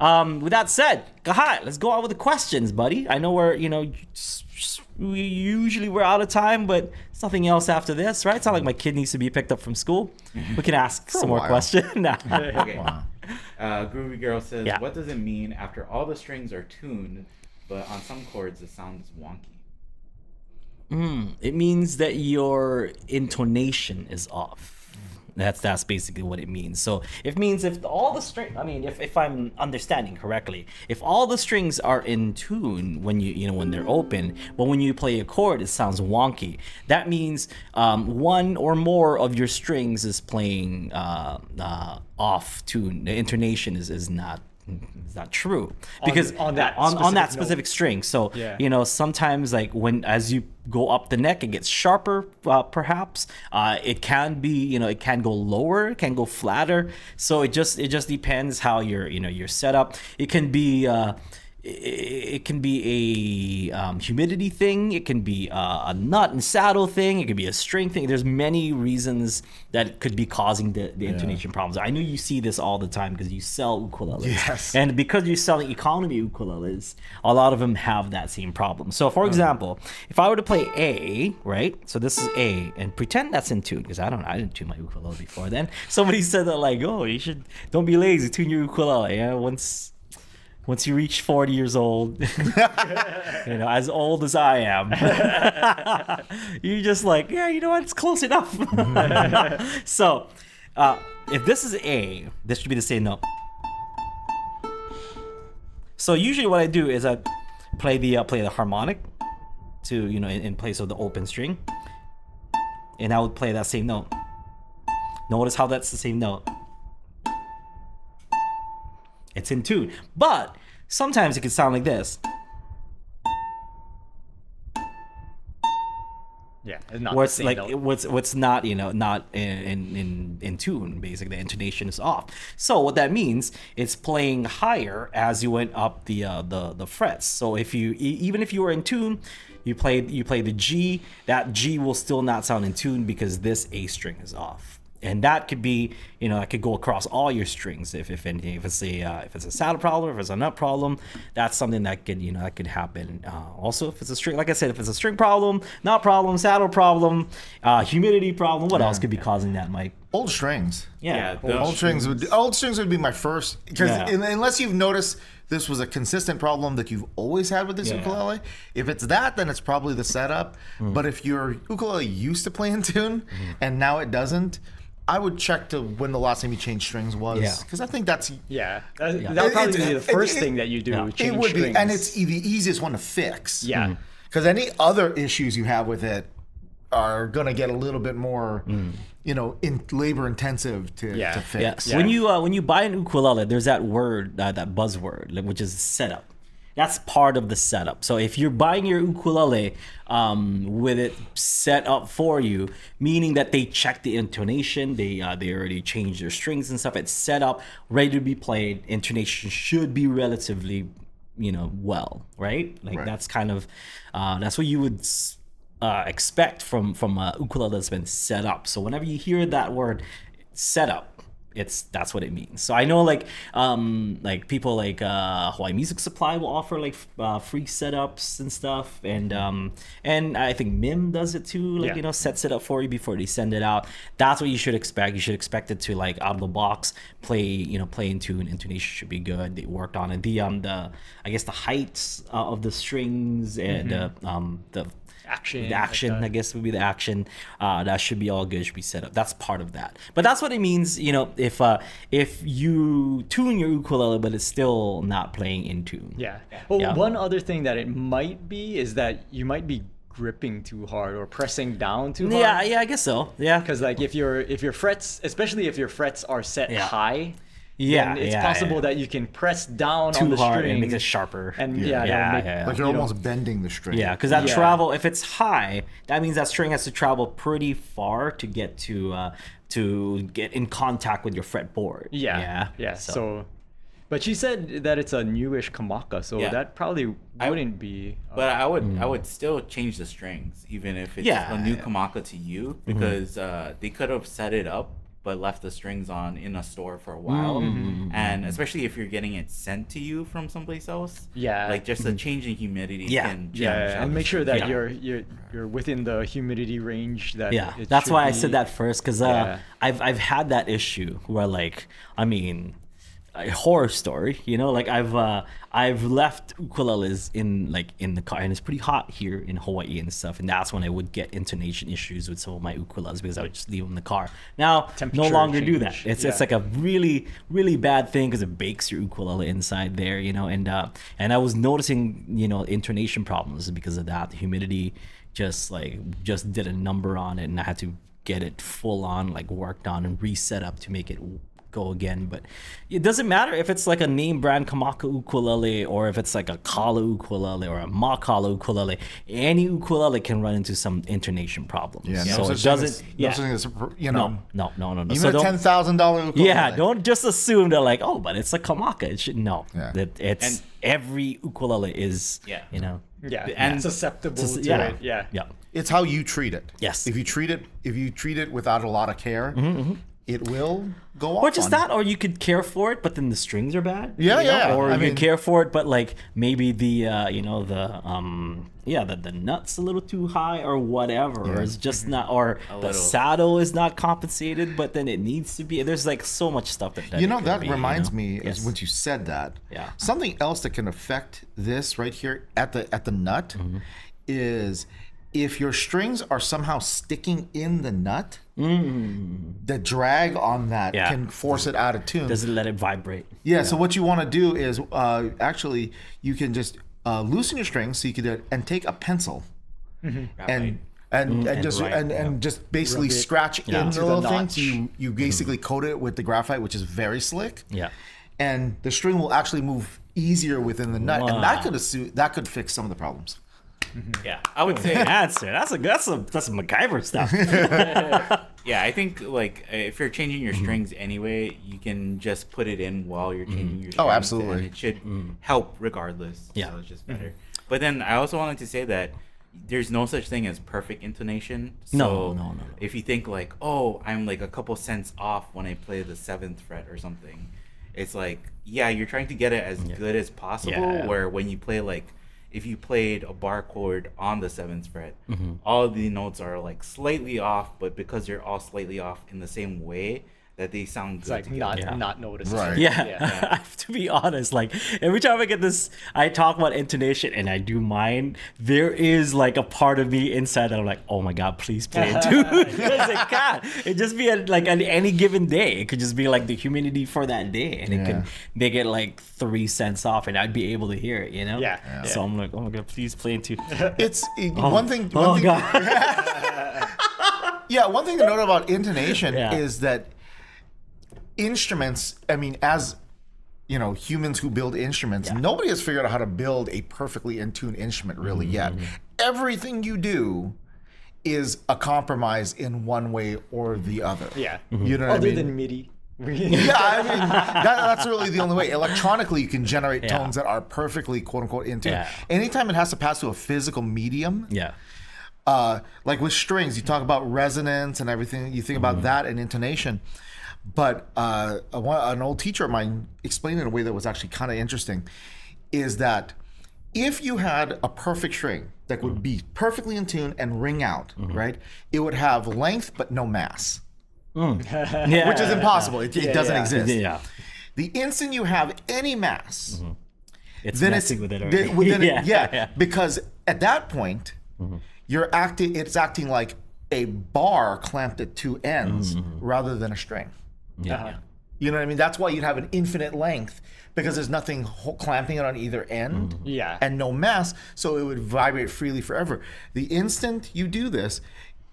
B: Um, with that said, Kahai, let's go on with the questions, buddy. I know we're, you know, s- s- we usually we're out of time, but it's nothing else after this, right? It's not like my kid needs to be picked up from school. We can ask some more questions. <laughs> <laughs>
E: Okay. Uh, Groovy Girl says,
B: Yeah.
E: "What does it mean after all the strings are tuned, but on some chords the sound is wonky?"
B: it means that your intonation is off. That's that's basically what it means. So it means if all the string, I mean, if, if I'm understanding correctly, if all the strings are in tune when you you know when they're open, but when you play a chord, it sounds wonky. That means um, one or more of your strings is playing uh, uh, off tune. The intonation is is not is not true because
F: on that
B: on, on that
F: specific note.
B: string. So
F: Yeah.
B: you know sometimes like when as you go up the neck it gets sharper uh, perhaps uh, it can be you know it can go lower it can go flatter so it just it just depends how you're you know you're set up it can be uh, it can be a um, humidity thing it can be uh, a nut and saddle thing it could be a string thing there's many reasons that could be causing the, the intonation problems i know you see this all the time because you sell ukuleles
D: Yes.
B: and because you're selling economy ukuleles, a lot of them have that same problem. So, for example, if I were to play A, right? So this is A, and pretend that's in tune, because I don't, I didn't tune my ukulele before. Then somebody said that like, oh, you should don't be lazy, tune your ukulele. Yeah, once. Once you reach 40 years old, <laughs> you know, as old as I am, <laughs> you're just like, yeah, you know what? It's close enough. <laughs> so, uh, if this is A, this should be the same note. So usually what I do is I play the uh, play the harmonic to you know in, in place of the open string, and I would play that same note. Notice how that's the same note. It's in tune, but sometimes it can sound like this,
F: Yeah, it's not
B: where
F: the
B: it's
F: same
B: like
F: note.
B: what's what's not you know not in, in in tune. Basically, the intonation is off. So what that means, it's playing higher as you went up the uh, the the frets. So if you even if you were in tune, you play you play the G. That G will still not sound in tune because this A string is off. And that could be, you know, that could go across all your strings. If, if anything, if it's a uh, if it's a saddle problem, if it's a nut problem, that's something that could, you know, that could happen. Uh, also, if it's a string, like I said, if it's a string problem, nut problem, saddle problem, uh, humidity problem, what else could be causing that, Mike?
D: Old strings.
B: Yeah,
E: Yeah,
D: Old strings would old strings would be my first because
B: Yeah.
D: unless you've noticed this was a consistent problem that you've always had with this
B: Yeah.
D: ukulele. If it's that, then it's probably the setup.
B: Mm.
D: But if your ukulele used to play in tune
B: Mm-hmm.
D: and now it doesn't, I would check to when the last time you changed strings was
B: Yeah.
D: because I think that's
F: yeah, that,
D: It-
F: that would probably
D: it-
F: be the first
D: it-
F: thing that you do.
B: Yeah.
F: Change
D: it would
F: strings.
D: be, and it's e- the easiest one to fix.
F: yeah.
D: Because any other issues you have with it are gonna get a little bit more, you know, in labor intensive to,
F: Yeah.
D: to
B: Yeah.
D: fix.
B: When you uh, when you buy an ukulele, there's that word, uh, that buzzword, which is setup. That's part of the setup. So if you're buying your ukulele um, with it set up for you, meaning that they check the intonation, they uh, they already changed their strings and stuff. It's set up, ready to be played. Intonation should be relatively, you know, well, right? Like
D: Right.
B: that's kind of uh, that's what you would. uh, expect from from a ukulele that's been set up. So whenever you hear that word setup, it's that's what it means. So I know like um like people like uh Hawaii Music Supply will offer like uh, free setups and stuff, and um and I think Mim does it too. Like
C: Yeah.
B: you know sets it up for you before they send it out. That's what you should expect. You should expect it to like out of the box play you know play in tune. Intonation should be good. They worked on it. The um the I guess the heights uh, of the strings and uh, um the
C: Action,
B: the action
C: that.
B: I guess would be the action. Uh, that should be all good. Should be set up. That's part of that. But that's what it means. You know, if uh, if you tune your ukulele, but it's still not playing in tune.
C: Yeah. Well,
B: Yeah.
C: one other thing that it might be is that you might be gripping too hard or pressing down too hard.
B: Yeah, yeah, I guess so. Yeah,
C: Because like if your if your frets, especially if your frets are set
B: Yeah.
C: high,
B: yeah,
C: it's
B: yeah,
C: possible
B: yeah.
C: that you can press down on the
B: hard
C: string
B: and makes it sharper.
C: and
D: Yeah.
C: yeah,
B: Yeah,
C: make-
B: yeah, yeah.
D: Like you're
C: you know,
D: almost bending the string.
B: Yeah, because that
C: Yeah.
B: travel, if it's high, that means that string has to travel pretty far to get to uh, to get in contact with your fretboard.
C: Yeah,
B: yeah,
C: yeah. So, but she said that it's a newish kamaka, so
E: Yeah.
C: that probably
E: I-
C: wouldn't be. uh,
E: But I would
B: Mm.
E: I would still change the strings, even if it's
B: Yeah,
E: a new
B: yeah.
E: Kamaka to you,
B: Mm-hmm.
E: because uh, they could have set it up but left the strings on in a store for a while,
B: Mm-hmm.
E: and especially if you're getting it sent to you from someplace else.
C: Yeah.
E: like just a change in humidity.
B: Mm-hmm. Yeah.
E: can change
C: yeah,
E: how
C: and make sure that
B: Yeah.
C: you're you're you're within the humidity range that.
B: yeah
C: it
B: that's
C: should
B: why i said that first because uh,
C: Yeah.
B: i've i've had that issue where like i mean a horror story you know like i've uh i've left ukuleles in like in the car and it's pretty hot here in hawaii and stuff and that's when i would get intonation issues with some of my ukuleles because i would just leave them in the car. Now no longer do that.
C: change,
B: it's it's like a really really bad thing because it bakes your ukulele inside there you know and uh and i was noticing you know intonation problems because of that. The humidity just like just did a number on it and i had to get it full on like worked on and reset up to make it go again but it doesn't matter if it's like a name brand kamaka ukulele or if it's like a kala ukulele or a makala ukulele any ukulele can run into some intonation problems
D: Yeah.
B: so
D: no
B: it doesn't
D: as- no
B: yeah
D: such thing as, you know.
B: no no no no no
D: Even
B: So
D: a
B: don't-
D: ten thousand dollar ukulele.
B: yeah, don't just assume that like, oh, but it's a kamaka. It should no.
D: Yeah.
B: That it's
E: And-
B: every ukulele is
E: Yeah.
B: you know.
C: Yeah,
E: And-
C: susceptible
B: Just-
C: to
B: yeah.
C: it. Yeah.
B: Yeah.
D: It's how you treat it.
B: Yes.
D: If you treat it, if you treat it without a lot of care, mm-hmm, mm-hmm. It will go off.
B: Or just
D: on
B: that, or you could care for it, but then the strings are bad.
D: Yeah,
B: you know?
D: yeah.
B: Or
D: I
B: you
D: mean-
B: care for it, but like maybe the uh, you know the um yeah the the nuts a little too high or whatever. Or it's just not, or the
E: little.
B: saddle is not compensated, but then it needs to be. There's like so much stuff that, that
D: You know that
B: be, you
D: reminds
B: know?
D: me
B: Yes.
D: is when you said that.
B: Yeah.
D: Something else that can affect this right here at the at the nut
B: Mm-hmm.
D: is if your strings are somehow sticking in the nut, the drag on that
B: Mm. Yeah.
D: can force it out of tune.
B: Does it let it vibrate?
D: Yeah, so what you want to do is uh, actually you can just uh, loosen your strings so you could uh, and take a pencil and and and,
B: Mm, and
D: just
B: write,
D: and,
B: yeah.
D: and just basically
C: Rub
D: scratch
B: Yeah.
D: into
C: Into
D: the
C: the
D: little thing.
C: notch.
D: So you you basically coat it with the graphite, which is very slick.
B: Yeah.
D: And the string will actually move easier within the nut, and that could assu- that could fix some of the problems. Mm-hmm.
E: Yeah, I would oh, say
B: Answer. That's a that's a that's a MacGyver stuff. <laughs>
E: Yeah, I think like if you're changing your mm-hmm. strings anyway, you can just put it in while you're changing mm-hmm. your oh, strings.
D: Oh, absolutely.
E: And it should help regardless.
B: Yeah.
E: So it's just better. But then I also wanted to say that there's no such thing as perfect intonation. So
B: No, no, no, no.
E: If you think like, oh, I'm like a couple cents off when I play the seventh fret or something, it's like, yeah, you're trying to get it as good as possible.
B: Yeah.
E: Where when you play like if you played a bar chord on the seventh fret,
B: Mm-hmm.
E: all the notes are like slightly off, but because they're all slightly off in the same way, that they sound
C: It's like not
B: Yeah.
C: not noticing.
D: Right.
B: Yeah,
C: Yeah. <laughs>
B: I have to be honest. Like every time I get this, I talk about intonation and I do mine. There is like a part of me inside that I'm like, oh my god, please play it too. <laughs> <laughs> Because it can. It just be at, like on any given day. It could just be like the humidity for that day, and it
D: Yeah.
B: could make it like three cents off, and I'd be able to hear it. You know?
C: Yeah, Yeah.
B: So I'm like, oh my god, please play it too.
D: It's it- oh. one thing. One
B: oh
D: thing
B: god.
D: Yeah, one thing to note about intonation
B: Yeah.
D: is that instruments, I mean, as you know, humans who build instruments,
B: Yeah.
D: nobody has figured out how to build a perfectly in tune instrument really yet.
B: Mm-hmm.
D: Everything you do is a compromise in one way or the other.
C: Yeah.
D: You know what
C: Other
D: I mean?
C: than MIDI. <laughs>
D: yeah, I mean that, that's really the only way. Electronically, you can generate
B: Yeah.
D: tones that are perfectly "quote unquote" in tune.
B: Yeah.
D: Anytime it has to pass through a physical medium,
B: yeah.
D: uh, like with strings, you talk about resonance and everything. You think
B: Mm-hmm.
D: about that and intonation, but uh, a an old teacher of mine explained it in a way that was actually kind of interesting. Is that if you had a perfect string that would be perfectly in tune and ring out, mm-hmm. right? It would have length but no mass, mm. <laughs>
B: Yeah.
D: which is impossible. It, it doesn't
C: yeah.
D: exist.
B: Yeah.
D: The instant you have any mass, mm-hmm.
B: It's
D: then
B: messing
D: it's
B: with it
D: then-
B: already.
D: it- <laughs>
B: yeah,
D: yeah,
B: yeah.
D: because at that point mm-hmm. you're acting it's acting like a bar clamped at two ends rather than a string Uh-huh.
B: Yeah.
D: you know what i mean? That's why you'd have an infinite length because there's nothing ho- clamping it on either end mm-hmm.
C: Yeah.
D: and no mass so it would vibrate freely forever. The instant you do this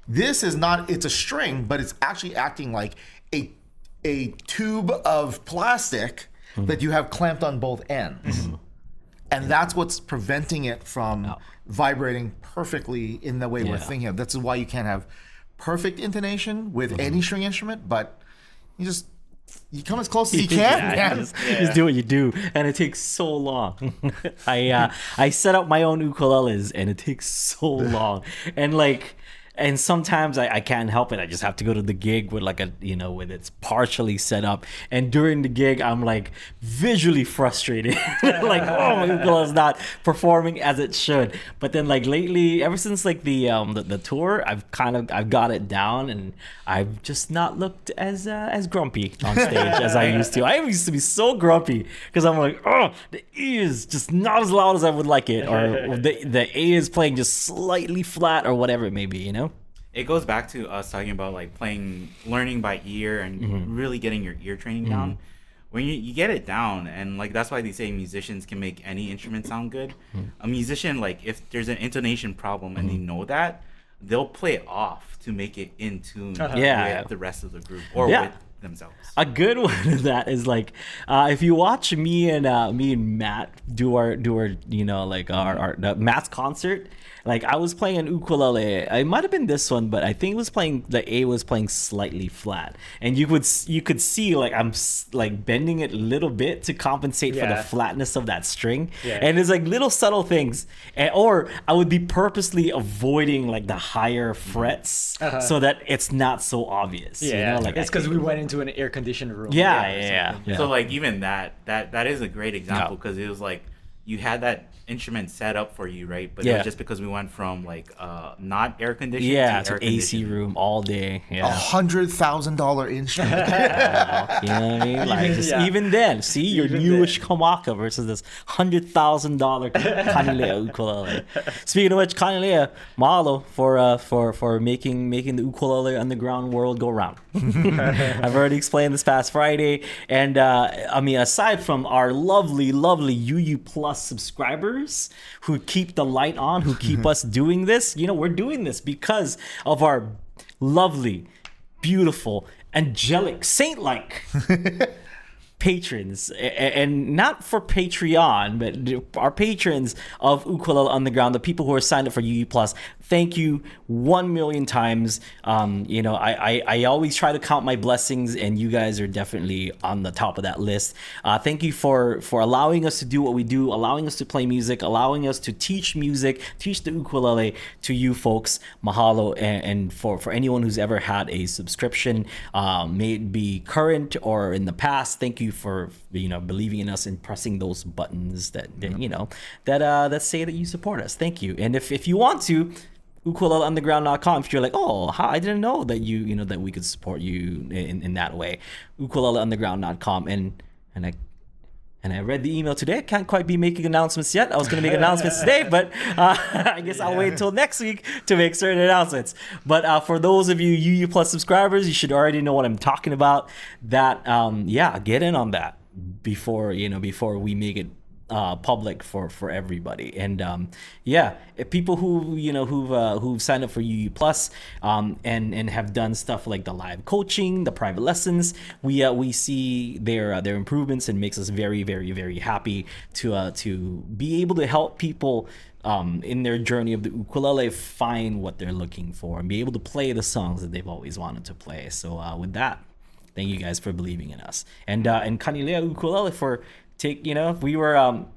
D: this is not it's a string but it's actually acting like a a tube of plastic mm-hmm. that you have clamped on both ends. Mm-hmm. And that's what's preventing it from vibrating perfectly in the way we're thinking of. That's why you can't have perfect intonation with
B: Mm-hmm.
D: any string instrument, but you just you come as close as you <laughs> can.
B: Yeah. Just, just do what you do, and it takes so long. <laughs> I uh, I set up my own ukuleles, and it takes so long, and like. And sometimes I, I can't help it. I just have to go to the gig with like a you know with it's partially set up. And during the gig, I'm like visually frustrated, <laughs> like oh my ukulele's not performing as it should. But then like lately, ever since like the um the, the tour, I've kind of I've got it down, and I've just not looked as uh, as grumpy on stage as I used to. I used to be so grumpy because I'm like, oh, the E is just not as loud as I would like it, or <laughs> the the A is playing just slightly flat, or whatever it may be. You know?
E: It goes back to us talking about like playing learning by ear and
B: Mm-hmm.
E: really getting your ear training down when you, you get it down and like that's why they say musicians can make any instrument sound good
B: Mm-hmm.
E: a musician like if there's an intonation problem and they know that they'll play it off to make it in tune
B: Yeah.
E: with the rest of the group or
B: Yeah.
E: with themselves
B: A good <laughs> one of that is like uh, if you watch me and uh, me and Matt do our do our you know like our, our the Matt's concert. Like I was playing an ukulele. It might have been this one, but I think it was playing the A was playing slightly flat, and you could you could see like I'm like bending it a little bit to compensate for the flatness of that string.
C: Yeah.
B: And it's like little subtle things, and, or I would be purposely avoiding like the higher frets so that it's not so obvious. you
C: Yeah,
B: know? like
C: it's because we went into an air conditioned room.
B: yeah, yeah, yeah, yeah.
E: So like even that that that is a great example
B: Yeah.
E: because it was like you had that instrument set up for you, right? But it
B: Yeah.
E: was just because we went from like uh not air conditioned
B: yeah,
E: to, air
B: to AC room all day.
D: A
B: Yeah,
D: hundred thousand dollar instrument. <laughs>
B: you know what I mean. Like
C: Even-
B: just
C: yeah.
B: even then, see your
C: Even
B: newish Kamaka versus this hundred thousand dollar <laughs> Kanilea ukulele. Speaking of which, Kanilea, mahalo for uh for for making making the ukulele underground world go round. <laughs> I've already explained this past Friday, and uh, I mean, aside from our lovely, lovely UU Plus subscribers who keep the light on, who keep mm-hmm. us doing this, you know, we're doing this because of our lovely, beautiful, angelic, saint-like <laughs> patrons. A- a- and not for patreon but our patrons of ukulele underground the people who are signed up for uu plus thank you one million times. Um, you know I, I i always try to count my blessings and you guys are definitely on the top of that list. Uh, thank you for for allowing us to do what we do allowing us to play music allowing us to teach music teach the ukulele to you folks mahalo and, and for for anyone who's ever had a subscription um, may it be current or in the past. Thank you for you know believing in us and pressing those buttons that, that you know that uh that say that you support us. Thank you. And if if you want to ukuleleunderground.com if you're like oh i didn't know that you you know that we could support you in, in that way ukuleleunderground.com and and i and I read the email today. I can't quite be making announcements yet. I was going to make announcements today, <laughs> but uh, <laughs> I guess I'll wait until next week to make certain announcements. But uh, for those of you UU Plus subscribers, you should already know what I'm talking about. That um, yeah, get in on that before you know before we make it uh, public for for everybody. And um, yeah, people who you know who've uh, who've signed up for UU Plus um, and and have done stuff like the live coaching, the private lessons, we uh, we see their uh, their improvements and makes us very very very happy to uh, to be able to help people. Um, in their journey of the ukulele, find what they're looking for and be able to play the songs that they've always wanted to play. So, uh, with that, thank you guys for believing in us and uh and Kanilea ukulele for take you know we were um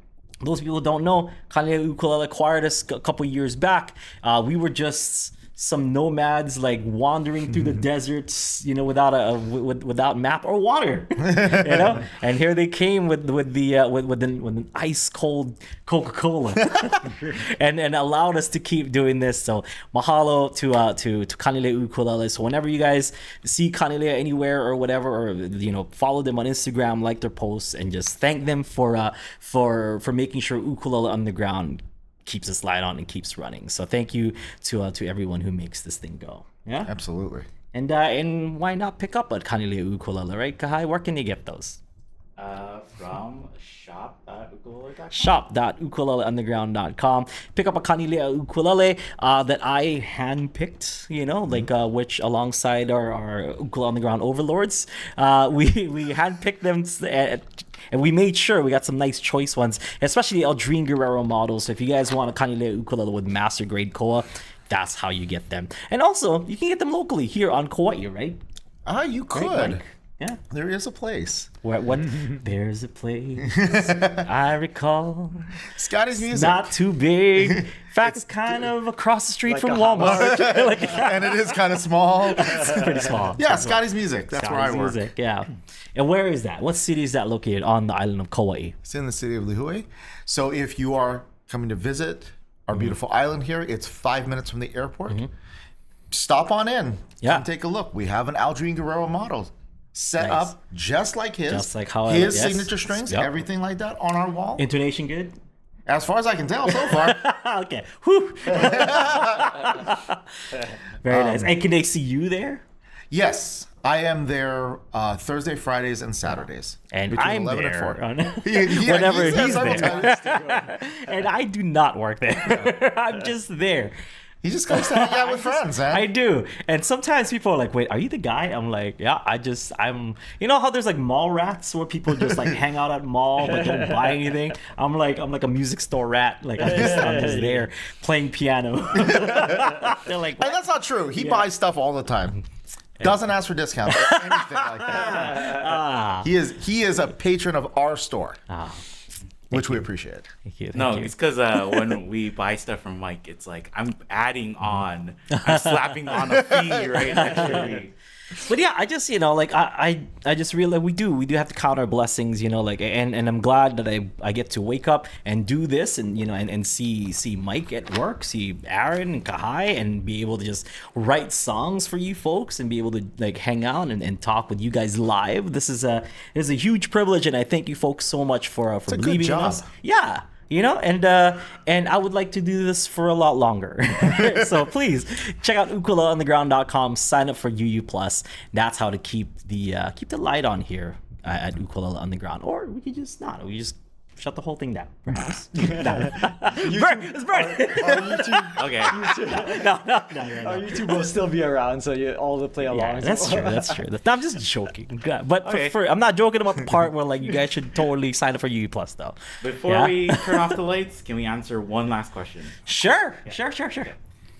B: those people don't know Kanilea ukulele acquired us a couple years back. Uh we were just some nomads like wandering through the <laughs> deserts, you know, without a with, without map or water, <laughs> you know. And here they came with with the uh, with with an, with an ice cold Coca Cola, <laughs> and and allowed us to keep doing this. So mahalo to uh to to Kanilea Ukulele. So whenever you guys see Kanilea anywhere or whatever, or you know, follow them on Instagram, like their posts, and just thank them for uh for for making sure Ukulele Underground keeps this light on and keeps running. So thank you to uh, to everyone who makes this thing go. Yeah.
D: Absolutely.
B: And uh, and why not pick up a Kanilea ukulele, right? Kahai, where can you get those?
E: Uh, from shop at ukulele.com.
B: shop.ukuleleunderground.com. Pick up a Kanilea ukulele uh, that I handpicked, you know, like uh, which alongside our, our ukulele underground overlords, uh, <laughs> we we handpicked them s- at, and we made sure we got some nice choice ones, especially Aldrine Guerrero models. So if you guys want a Kanilea ukulele with master grade koa, that's how you get them. And also, you can get them locally here on Kauai, right?
D: Ah, you could.
B: Mike? Yeah.
D: There is a place.
B: What, what? <laughs> There's a place <laughs> I recall.
D: Scotty's music.
B: Not too big. <laughs> In fact, it's kind of across the street
C: Like
B: from
C: a
B: Walmart. like,
D: and it is kind of small.
B: it's pretty small.
D: Yeah, Scotty's music. That's where I
B: Scotty's
D: work.
B: Music, yeah. And where is that? What city is that located on the island of Kauai?
D: It's in the city of Lihue. So if you are coming to visit our
B: Mm-hmm.
D: beautiful island here, it's five minutes from the airport. Stop on in.
B: Yeah.
D: Come take a look. We have an Aldrine Guerrero model set
B: Nice.
D: up just like his.
B: Just like how I-
D: his
B: yes.
D: signature strings,
B: Yep.
D: everything like that on our wall.
B: Intonation good?
D: as far as I can tell so far. <laughs>
B: okay. Whew. <laughs> Very
D: Um,
B: nice. And can they see you there?
D: yes. I am there uh, Thursday, Fridays, and Saturdays.
B: And
D: between
B: I'm
D: 11 and 4.
B: on- <laughs>
D: Yeah,
B: whenever
D: he's there
B: he's there. and I do not work there. I'm just there.
D: He just comes to hang out with <laughs> friends, man.
B: I do. And sometimes people are like, wait, are you the guy? I'm like, yeah, I just, I'm, you know how there's like mall rats where people just like <laughs> hang out at mall but don't <laughs> buy anything? I'm like, I'm like a music store rat. Like, I'm just, I'm just there playing piano. They're like,
D: And that's not true. He buys stuff all the time. Doesn't ask for discounts or anything like that. He is he is a patron of our store,
B: ah,
D: which we appreciate.
B: thank you. Thank
E: No,
B: you.
E: it's because uh, when we buy stuff from Mike, it's like I'm adding on, I'm slapping on a fee right <laughs> actually.
B: But yeah, I just you know like I I, I just realized we do we do have to count our blessings, you know, like and and I'm glad that I I get to wake up and do this and you know and, and see see Mike at work, see Aaron and Kahai and be able to just write songs for you folks and be able to like hang out and, and talk with you guys live. This is a it is a huge privilege and I thank you folks so much for uh, for believing in us. Yeah you know? And uh and i would like to do this for a lot longer. <laughs> So please check out ukuleleunderground.com sign up for uu plus. That's how to keep the uh keep the light on here at ukulele ground or we could just not. We just shut the whole thing down <laughs> perhaps <laughs> no. <laughs> burn, it's burn.
C: Our YouTube,
E: Okay, YouTube,
B: no, no, no, no, no.
C: our YouTube will still be around, so you all to play along.
B: Yeah, that's true. That's true. That's, I'm just joking. But for,
E: Okay.
B: for, I'm not joking about the part where like you guys should totally sign up for UU Plus though.
E: before
B: Yeah?
E: we turn off the lights, can we answer one last question?
B: Sure, sure, sure, sure.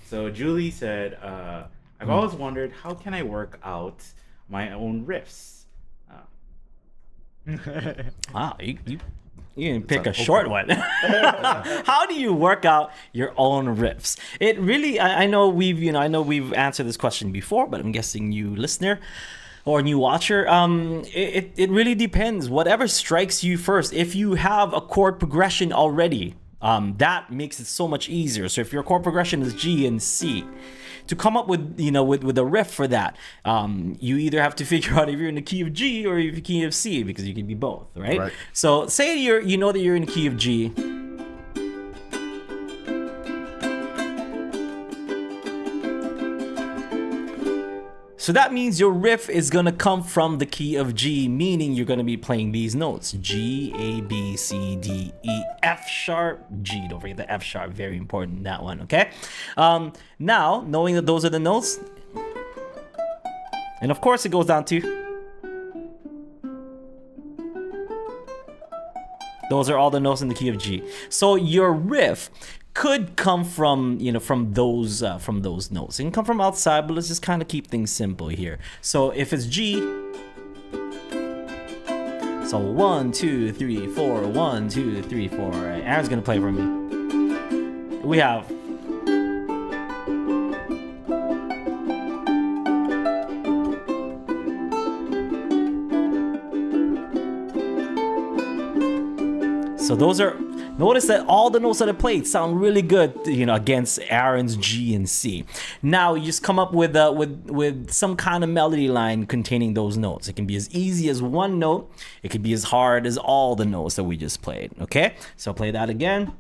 E: So Julie said, uh, "I've always wondered how can I work out my own riffs." Uh,
B: Wow, you you, you can pick a short one. <laughs> How do you work out your own riffs? It really, I, I know we've you know I know we've answered this question before, but I'm guessing you listener or new watcher, um, it, it, really depends. Whatever strikes you first. If you have a chord progression already, um, that makes it so much easier. So if your chord progression is G and C, to come up with you know with, with a riff for that, um, you either have to figure out if you're in the key of G or if you're in the key of C because you can be both, right?
D: Right.
B: So say you're you know that you're in the key of G. So that means your riff is gonna come from the key of G, meaning you're gonna be playing these notes G, A, B, C, D, E, F sharp, G. Don't forget the F sharp, very important that one, okay? Um, now, knowing that those are the notes, and of course it goes down to. Those are all the notes in the key of G. So your riff could come from you know from those uh, from those notes. It can come from outside, but let's just kind of keep things simple here. So if it's G, so one, two, three, four, one, two, three, four. Right? Aaron's gonna play for me. We have. So those are notice that all the notes that I played sound really good, you know, against Aaron's G and C. Now you just come up with uh, with with some kind of melody line containing those notes. It can be as easy as one note. It could be as hard as all the notes that we just played. Okay, so play that again.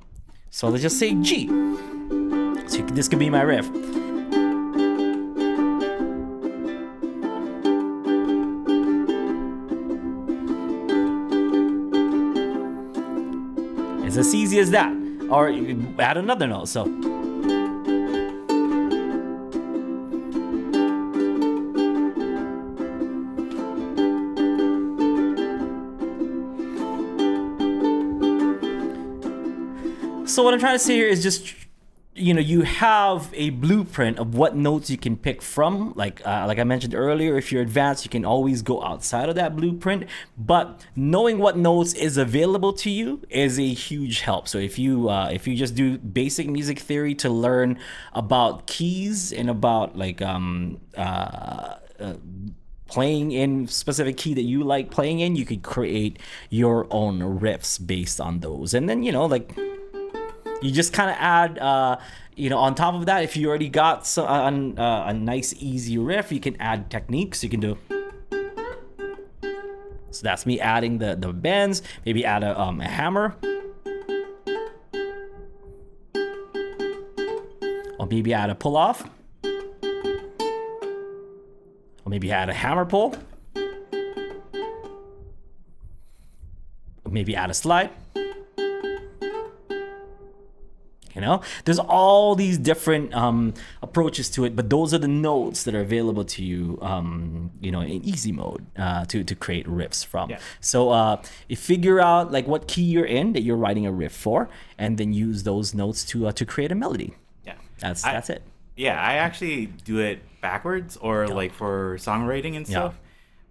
B: So let's just say G. So this could be my riff. As easy as that. Or add another note. So So what I'm trying to say here is just you know you have a blueprint of what notes you can pick from. Like uh, like i mentioned earlier if you're advanced you can always go outside of that blueprint. But knowing what notes is available to you is a huge help. So if you uh, if you just do basic music theory to learn about keys and about like um uh, uh playing in specific key that you like playing in you could create your own riffs based on those. And then you know like you just kind of add uh, you know on top of that if you already got so, uh, uh, a nice easy riff you can add techniques you can do so that's me adding the the bends maybe add a, um, a hammer. Or maybe add a pull off or maybe add a hammer pull. Or maybe add a slide you know there's all these different um, approaches to it but those are the notes that are available to you um, you know in easy mode uh, to, to create riffs from
E: Yeah.
B: so uh, you figure out like what key you're in that you're writing a riff for and then use those notes to uh, to create a melody
E: Yeah.
B: that's
E: I-
B: that's it
E: Yeah, I actually do it backwards or like for songwriting and
B: Yeah.
E: stuff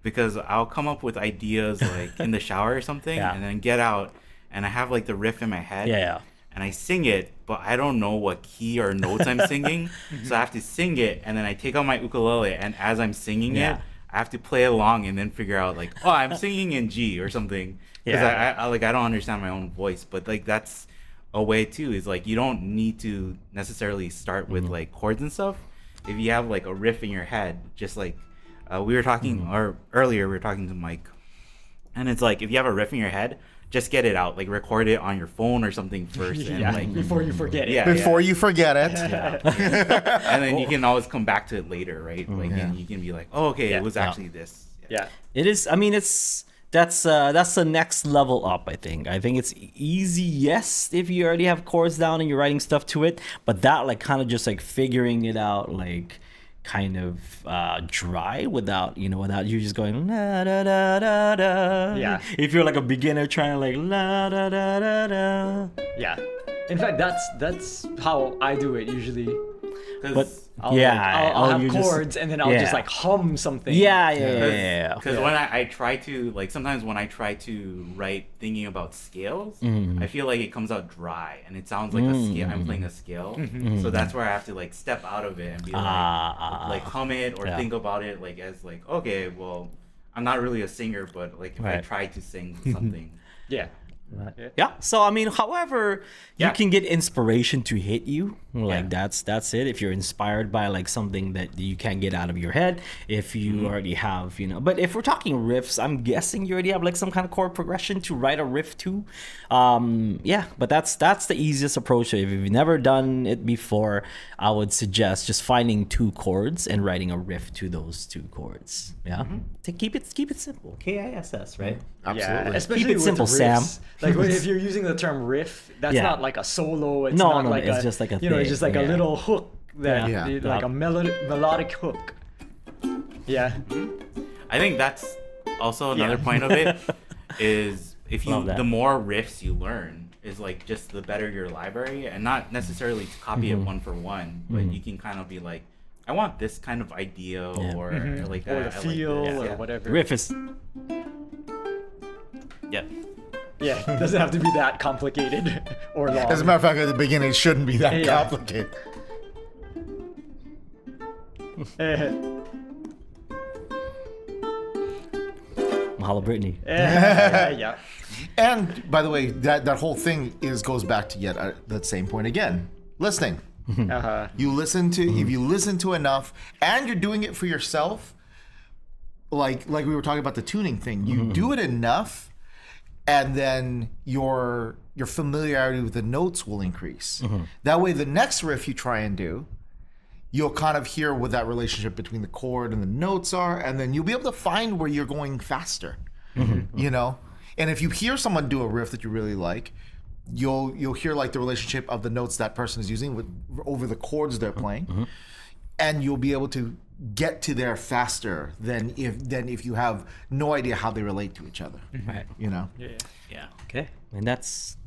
E: because I'll come up with ideas like in the shower or something <laughs>
B: Yeah.
E: and then get out and I have like the riff in my head.
B: yeah yeah
E: And I sing it, but I don't know what key or notes I'm singing. <laughs> so I have to sing it and then I take out my ukulele and as I'm singing
B: Yeah.
E: it, I have to play along and then figure out like, oh, I'm singing in G or something. Because
B: Yeah.
E: I, I like I don't understand my own voice, but like that's a way too. Is like you don't need to necessarily start with
B: Mm-hmm.
E: like chords and stuff. If you have like a riff in your head, just like uh, we were talking
B: Mm-hmm.
E: or earlier we were talking to Mike, and it's like if you have a riff in your head, just get it out, like record it on your phone or something <laughs> first, and
C: yeah,
E: like
C: before you forget it.
E: yeah,
D: Before
E: yeah.
D: you forget it. <laughs>
E: and then you can always come back to it later, right? Like
D: Yeah.
E: and you can be like, oh, okay,
C: Yeah.
E: it was
B: Yeah.
E: actually this.
C: Yeah.
B: It is. I mean, it's that's uh, that's the next level up. I think. I think it's easy, yes, if you already have chords down and you're writing stuff to it. But that, like, kind of just like figuring it out, like, kind of uh, dry without you know without you just going la da da da da.
C: Yeah.
B: If you're like a beginner trying to like la da da da da.
C: Yeah. In fact, that's that's how I do it usually.
E: 'Cause-
B: But
C: I'll,
B: yeah,
C: like, I'll, I'll
B: oh,
C: have
B: you just-
C: chords and then I'll just like hum something.
B: Yeah, yeah, yeah,
E: Because
B: yeah. yeah.
E: because when I, I try to like sometimes when I try to write thinking about scales,
B: Mm-hmm.
E: I feel like it comes out dry and it sounds like a scale. I'm playing a scale, so that's where I have to like step out of it and be like,
B: Mm-hmm. Ah,
E: like hum it or
B: Yeah.
E: think about it like as like okay, well, I'm not really a singer, but like if I try to sing something, <laughs>
C: Yeah.
B: Yeah. So I mean, however, you can get inspiration to hit you. Like
E: Yeah.
B: that's that's it. If you're inspired by like something that you can't get out of your head, if you
E: Mm-hmm.
B: already have, you know. But if we're talking riffs, I'm guessing you already have like some kind of chord progression to write a riff to. Um, yeah. But that's that's the easiest approach. If you've never done it before, I would suggest just finding two chords and writing a riff to those two chords. Yeah.
E: Mm-hmm.
B: To keep it keep it simple. K I S S. Right.
D: Absolutely.
C: Yeah, especially
B: Keep it
C: with
B: simple, Sam.
C: Like <laughs> if you're using the term riff, that's
B: Yeah.
C: not like a solo. It's
B: No,
C: not
B: no,
C: like
B: it's
C: a,
B: just like a
C: you know, it's just like a little hook that
D: Yeah.
C: you- like a melodic melodic hook. Yeah.
E: I think that's also another
C: Yeah.
E: point of it <laughs> is if you the more riffs you learn is like just the better your library and not necessarily to copy
B: Mm-hmm.
E: it one for one, but you can kind of be like, I want this kind of idea
B: Yeah.
E: or,
C: Mhm.
E: or like
C: Or
E: that.
C: the
E: I like
C: feel
E: this.
C: or
E: yeah.
C: whatever.
B: Riff is
E: Yeah.
C: Yeah, it doesn't have to be that complicated <laughs> or long.
D: As a matter of fact, at the beginning, it shouldn't be that
C: Yeah.
D: complicated. <laughs>
B: Mahalo
C: Brittni. <laughs> yeah, yeah.
D: And by the way, that that whole thing is goes back to yet uh, that same point again. Listening.
C: Uh-huh.
D: You listen to if you listen to enough, and you're doing it for yourself. Like like we were talking about the tuning thing. You mm-hmm. do it enough, and then your your familiarity with the notes will increase. Mm-hmm. That way, the next riff you try and do, you'll kind of hear what that relationship between the chord and the notes are, and then you'll be able to find where you're going faster. Mm-hmm. You know, and if you hear someone do a riff that you really like, you'll you'll hear like the relationship of the notes that person is using with over the chords they're playing, and you'll be able to get to there faster than if than if you have no idea how they relate to each other.
B: Right.
D: You know.
E: Yeah. Yeah.
B: Okay. And that's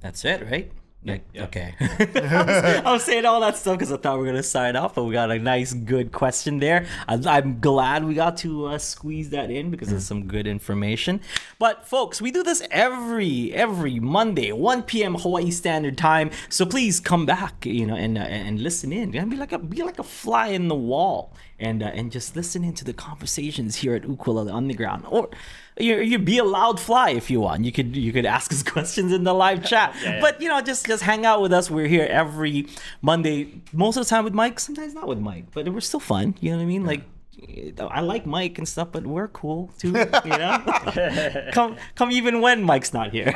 B: that's it, right? Like,
G: yeah.
B: Okay. <laughs> I was saying all that stuff because I thought we were gonna sign off, but we got a nice, good question there. I, I'm glad we got to uh, squeeze that in because it's some good information. But folks, we do this every every Monday, 1 p.m. Hawaii Standard Time. So please come back, you know, and uh, and listen in. And be like a be like a fly in the wall, and uh, and just listen into the conversations here at Ukulele Underground, or you you be a loud fly if you want. You could you could ask us <laughs> questions in the live chat. But you know, just just hang out with us. We're here every Monday, most of the time with Mike, sometimes not with Mike, but we're still fun. You know what I mean? Like I like Mike and stuff, but we're cool too. You know, <laughs> come come even when Mike's not here.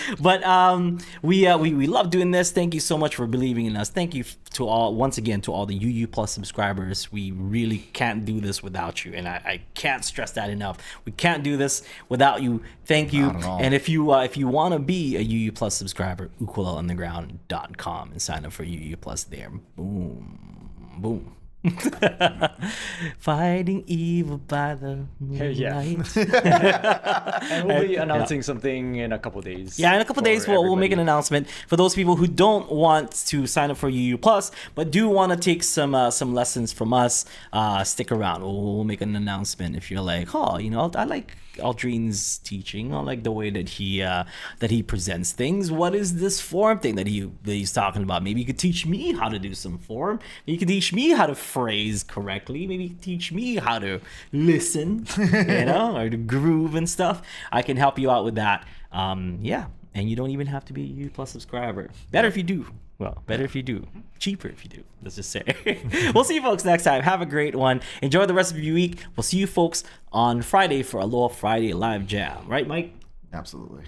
B: <laughs> but um, we uh, we we love doing this. Thank you so much for believing in us. Thank you to all once again to all the UU Plus subscribers. We really can't do this without you, and I, I can't stress that enough. We can't do this without you. Thank you.
D: Not at all.
B: And if you uh, if you want to be a UU Plus subscriber, ukuleleunderground.com and sign up for UU Plus there. Boom, boom. <laughs> Fighting evil by the
C: Yeah. <laughs> And we'll be announcing something in a couple days.
B: Yeah, in a couple days we'll, we'll make an announcement for those people who don't want to sign up for UU Plus, but do want to take some uh, some lessons from us. Uh, stick around. We'll, we'll make an announcement if you're like, oh, you know, I like Aldrine's teaching. I like the way that he uh, that he presents things. What is this form thing that he that he's talking about? Maybe you could teach me how to do some form. Maybe you could teach me how to phrase correctly. Maybe you could teach me how to listen, you <laughs> know, or to groove and stuff. I can help you out with that. Um, yeah, and you don't even have to be a U Plus subscriber. Better if you do. Well, better if you do. Cheaper if you do. Let's just say. <laughs> <laughs> we'll see you folks next time. Have a great one. Enjoy the rest of your week. We'll see you folks on Friday for Aloha Friday Live Jam. Right, Mike?
D: Absolutely.